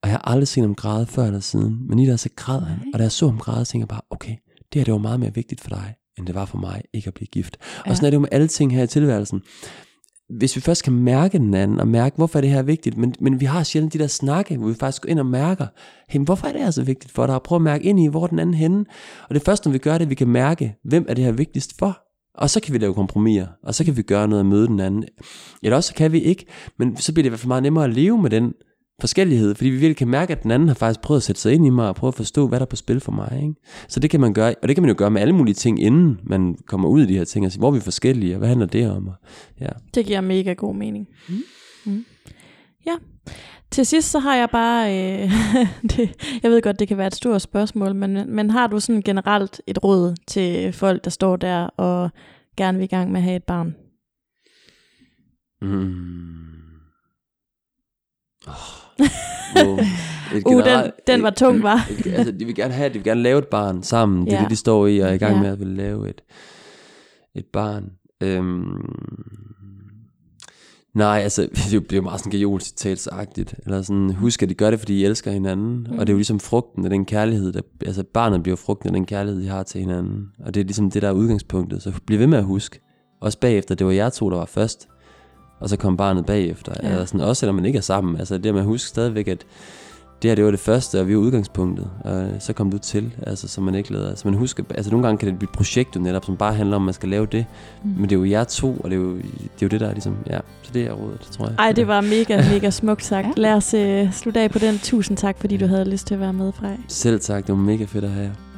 Og jeg har aldrig set ham græde før eller siden, men i der så græd han, og da jeg så ham græde, tænkte jeg bare, okay, det her det var meget mere vigtigt for dig, end det var for mig ikke at blive gift. Ja. Og sådan er det jo med alle ting her i tilværelsen. Hvis vi først kan mærke den anden, og mærke, hvorfor er det her vigtigt, men, men vi har sjældent de der snakke, hvor vi faktisk går ind og mærker, hey, hvorfor er det her så vigtigt for dig, og prøve at mærke ind i, hvor den anden henne. Og det er først, når vi gør det, vi kan mærke, hvem er det her vigtigst for. Og så kan vi lave kompromiser, og så kan vi gøre noget at møde den anden. Eller også så kan vi ikke, men så bliver det i hvert fald meget nemmere at leve med den forskellighed, fordi vi virkelig kan mærke, at den anden har faktisk prøvet at sætte sig ind i mig, og prøve at forstå, hvad der er på spil for mig. Ikke? Så det kan man gøre, og det kan man jo gøre med alle mulige ting, inden man kommer ud i de her ting, og sige, hvor er vi forskellige, og hvad handler det om? Og, ja. Det giver mega god mening. Mm. Mm. Ja. Til sidst så har jeg bare, øh, det, jeg ved godt, det kan være et stort spørgsmål, men, men har du sådan generelt et råd til folk, der står der og gerne vil i gang med at have et barn? Mm. Oh. Wow. Et Uh, den, den var tung, var. et- altså, de vil gerne have, de vil gerne lave et barn sammen. Det er Ja. det, de står i, og er i gang Ja. med at vil lave et, et barn. Øhm, nej, altså, det bliver meget sådan gajol-citatsagtigt. Eller sådan, husk, at de gør det, fordi I elsker hinanden. Mm. Og det er jo ligesom frugten af den kærlighed, der, altså barnet bliver frugten af den kærlighed, I har til hinanden. Og det er ligesom det, der er udgangspunktet. Så bliv ved med at huske. Også bagefter, det var jer to, der var først. Og så kom barnet bagefter. Ja. Eller sådan, også selvom man ikke er sammen. Altså det med at huske stadigvæk, at det her det var det første, og vi var udgangspunktet. Og så kom du til, altså så man ikke lader. Altså man husker, altså nogle gange kan det blive et projekt netop, som bare handler om, at man skal lave det. Mm. Men det er jo jer to, og det er jo det, er jo det der er ligesom, ja. Så det er rådet, tror jeg. Ej, det var mega, mega smukt sagt. Ja. Lad os øh, slutte af på den. Tusind tak, fordi du havde lyst til at være med, Frej. Selv tak, det var mega fedt at have jer.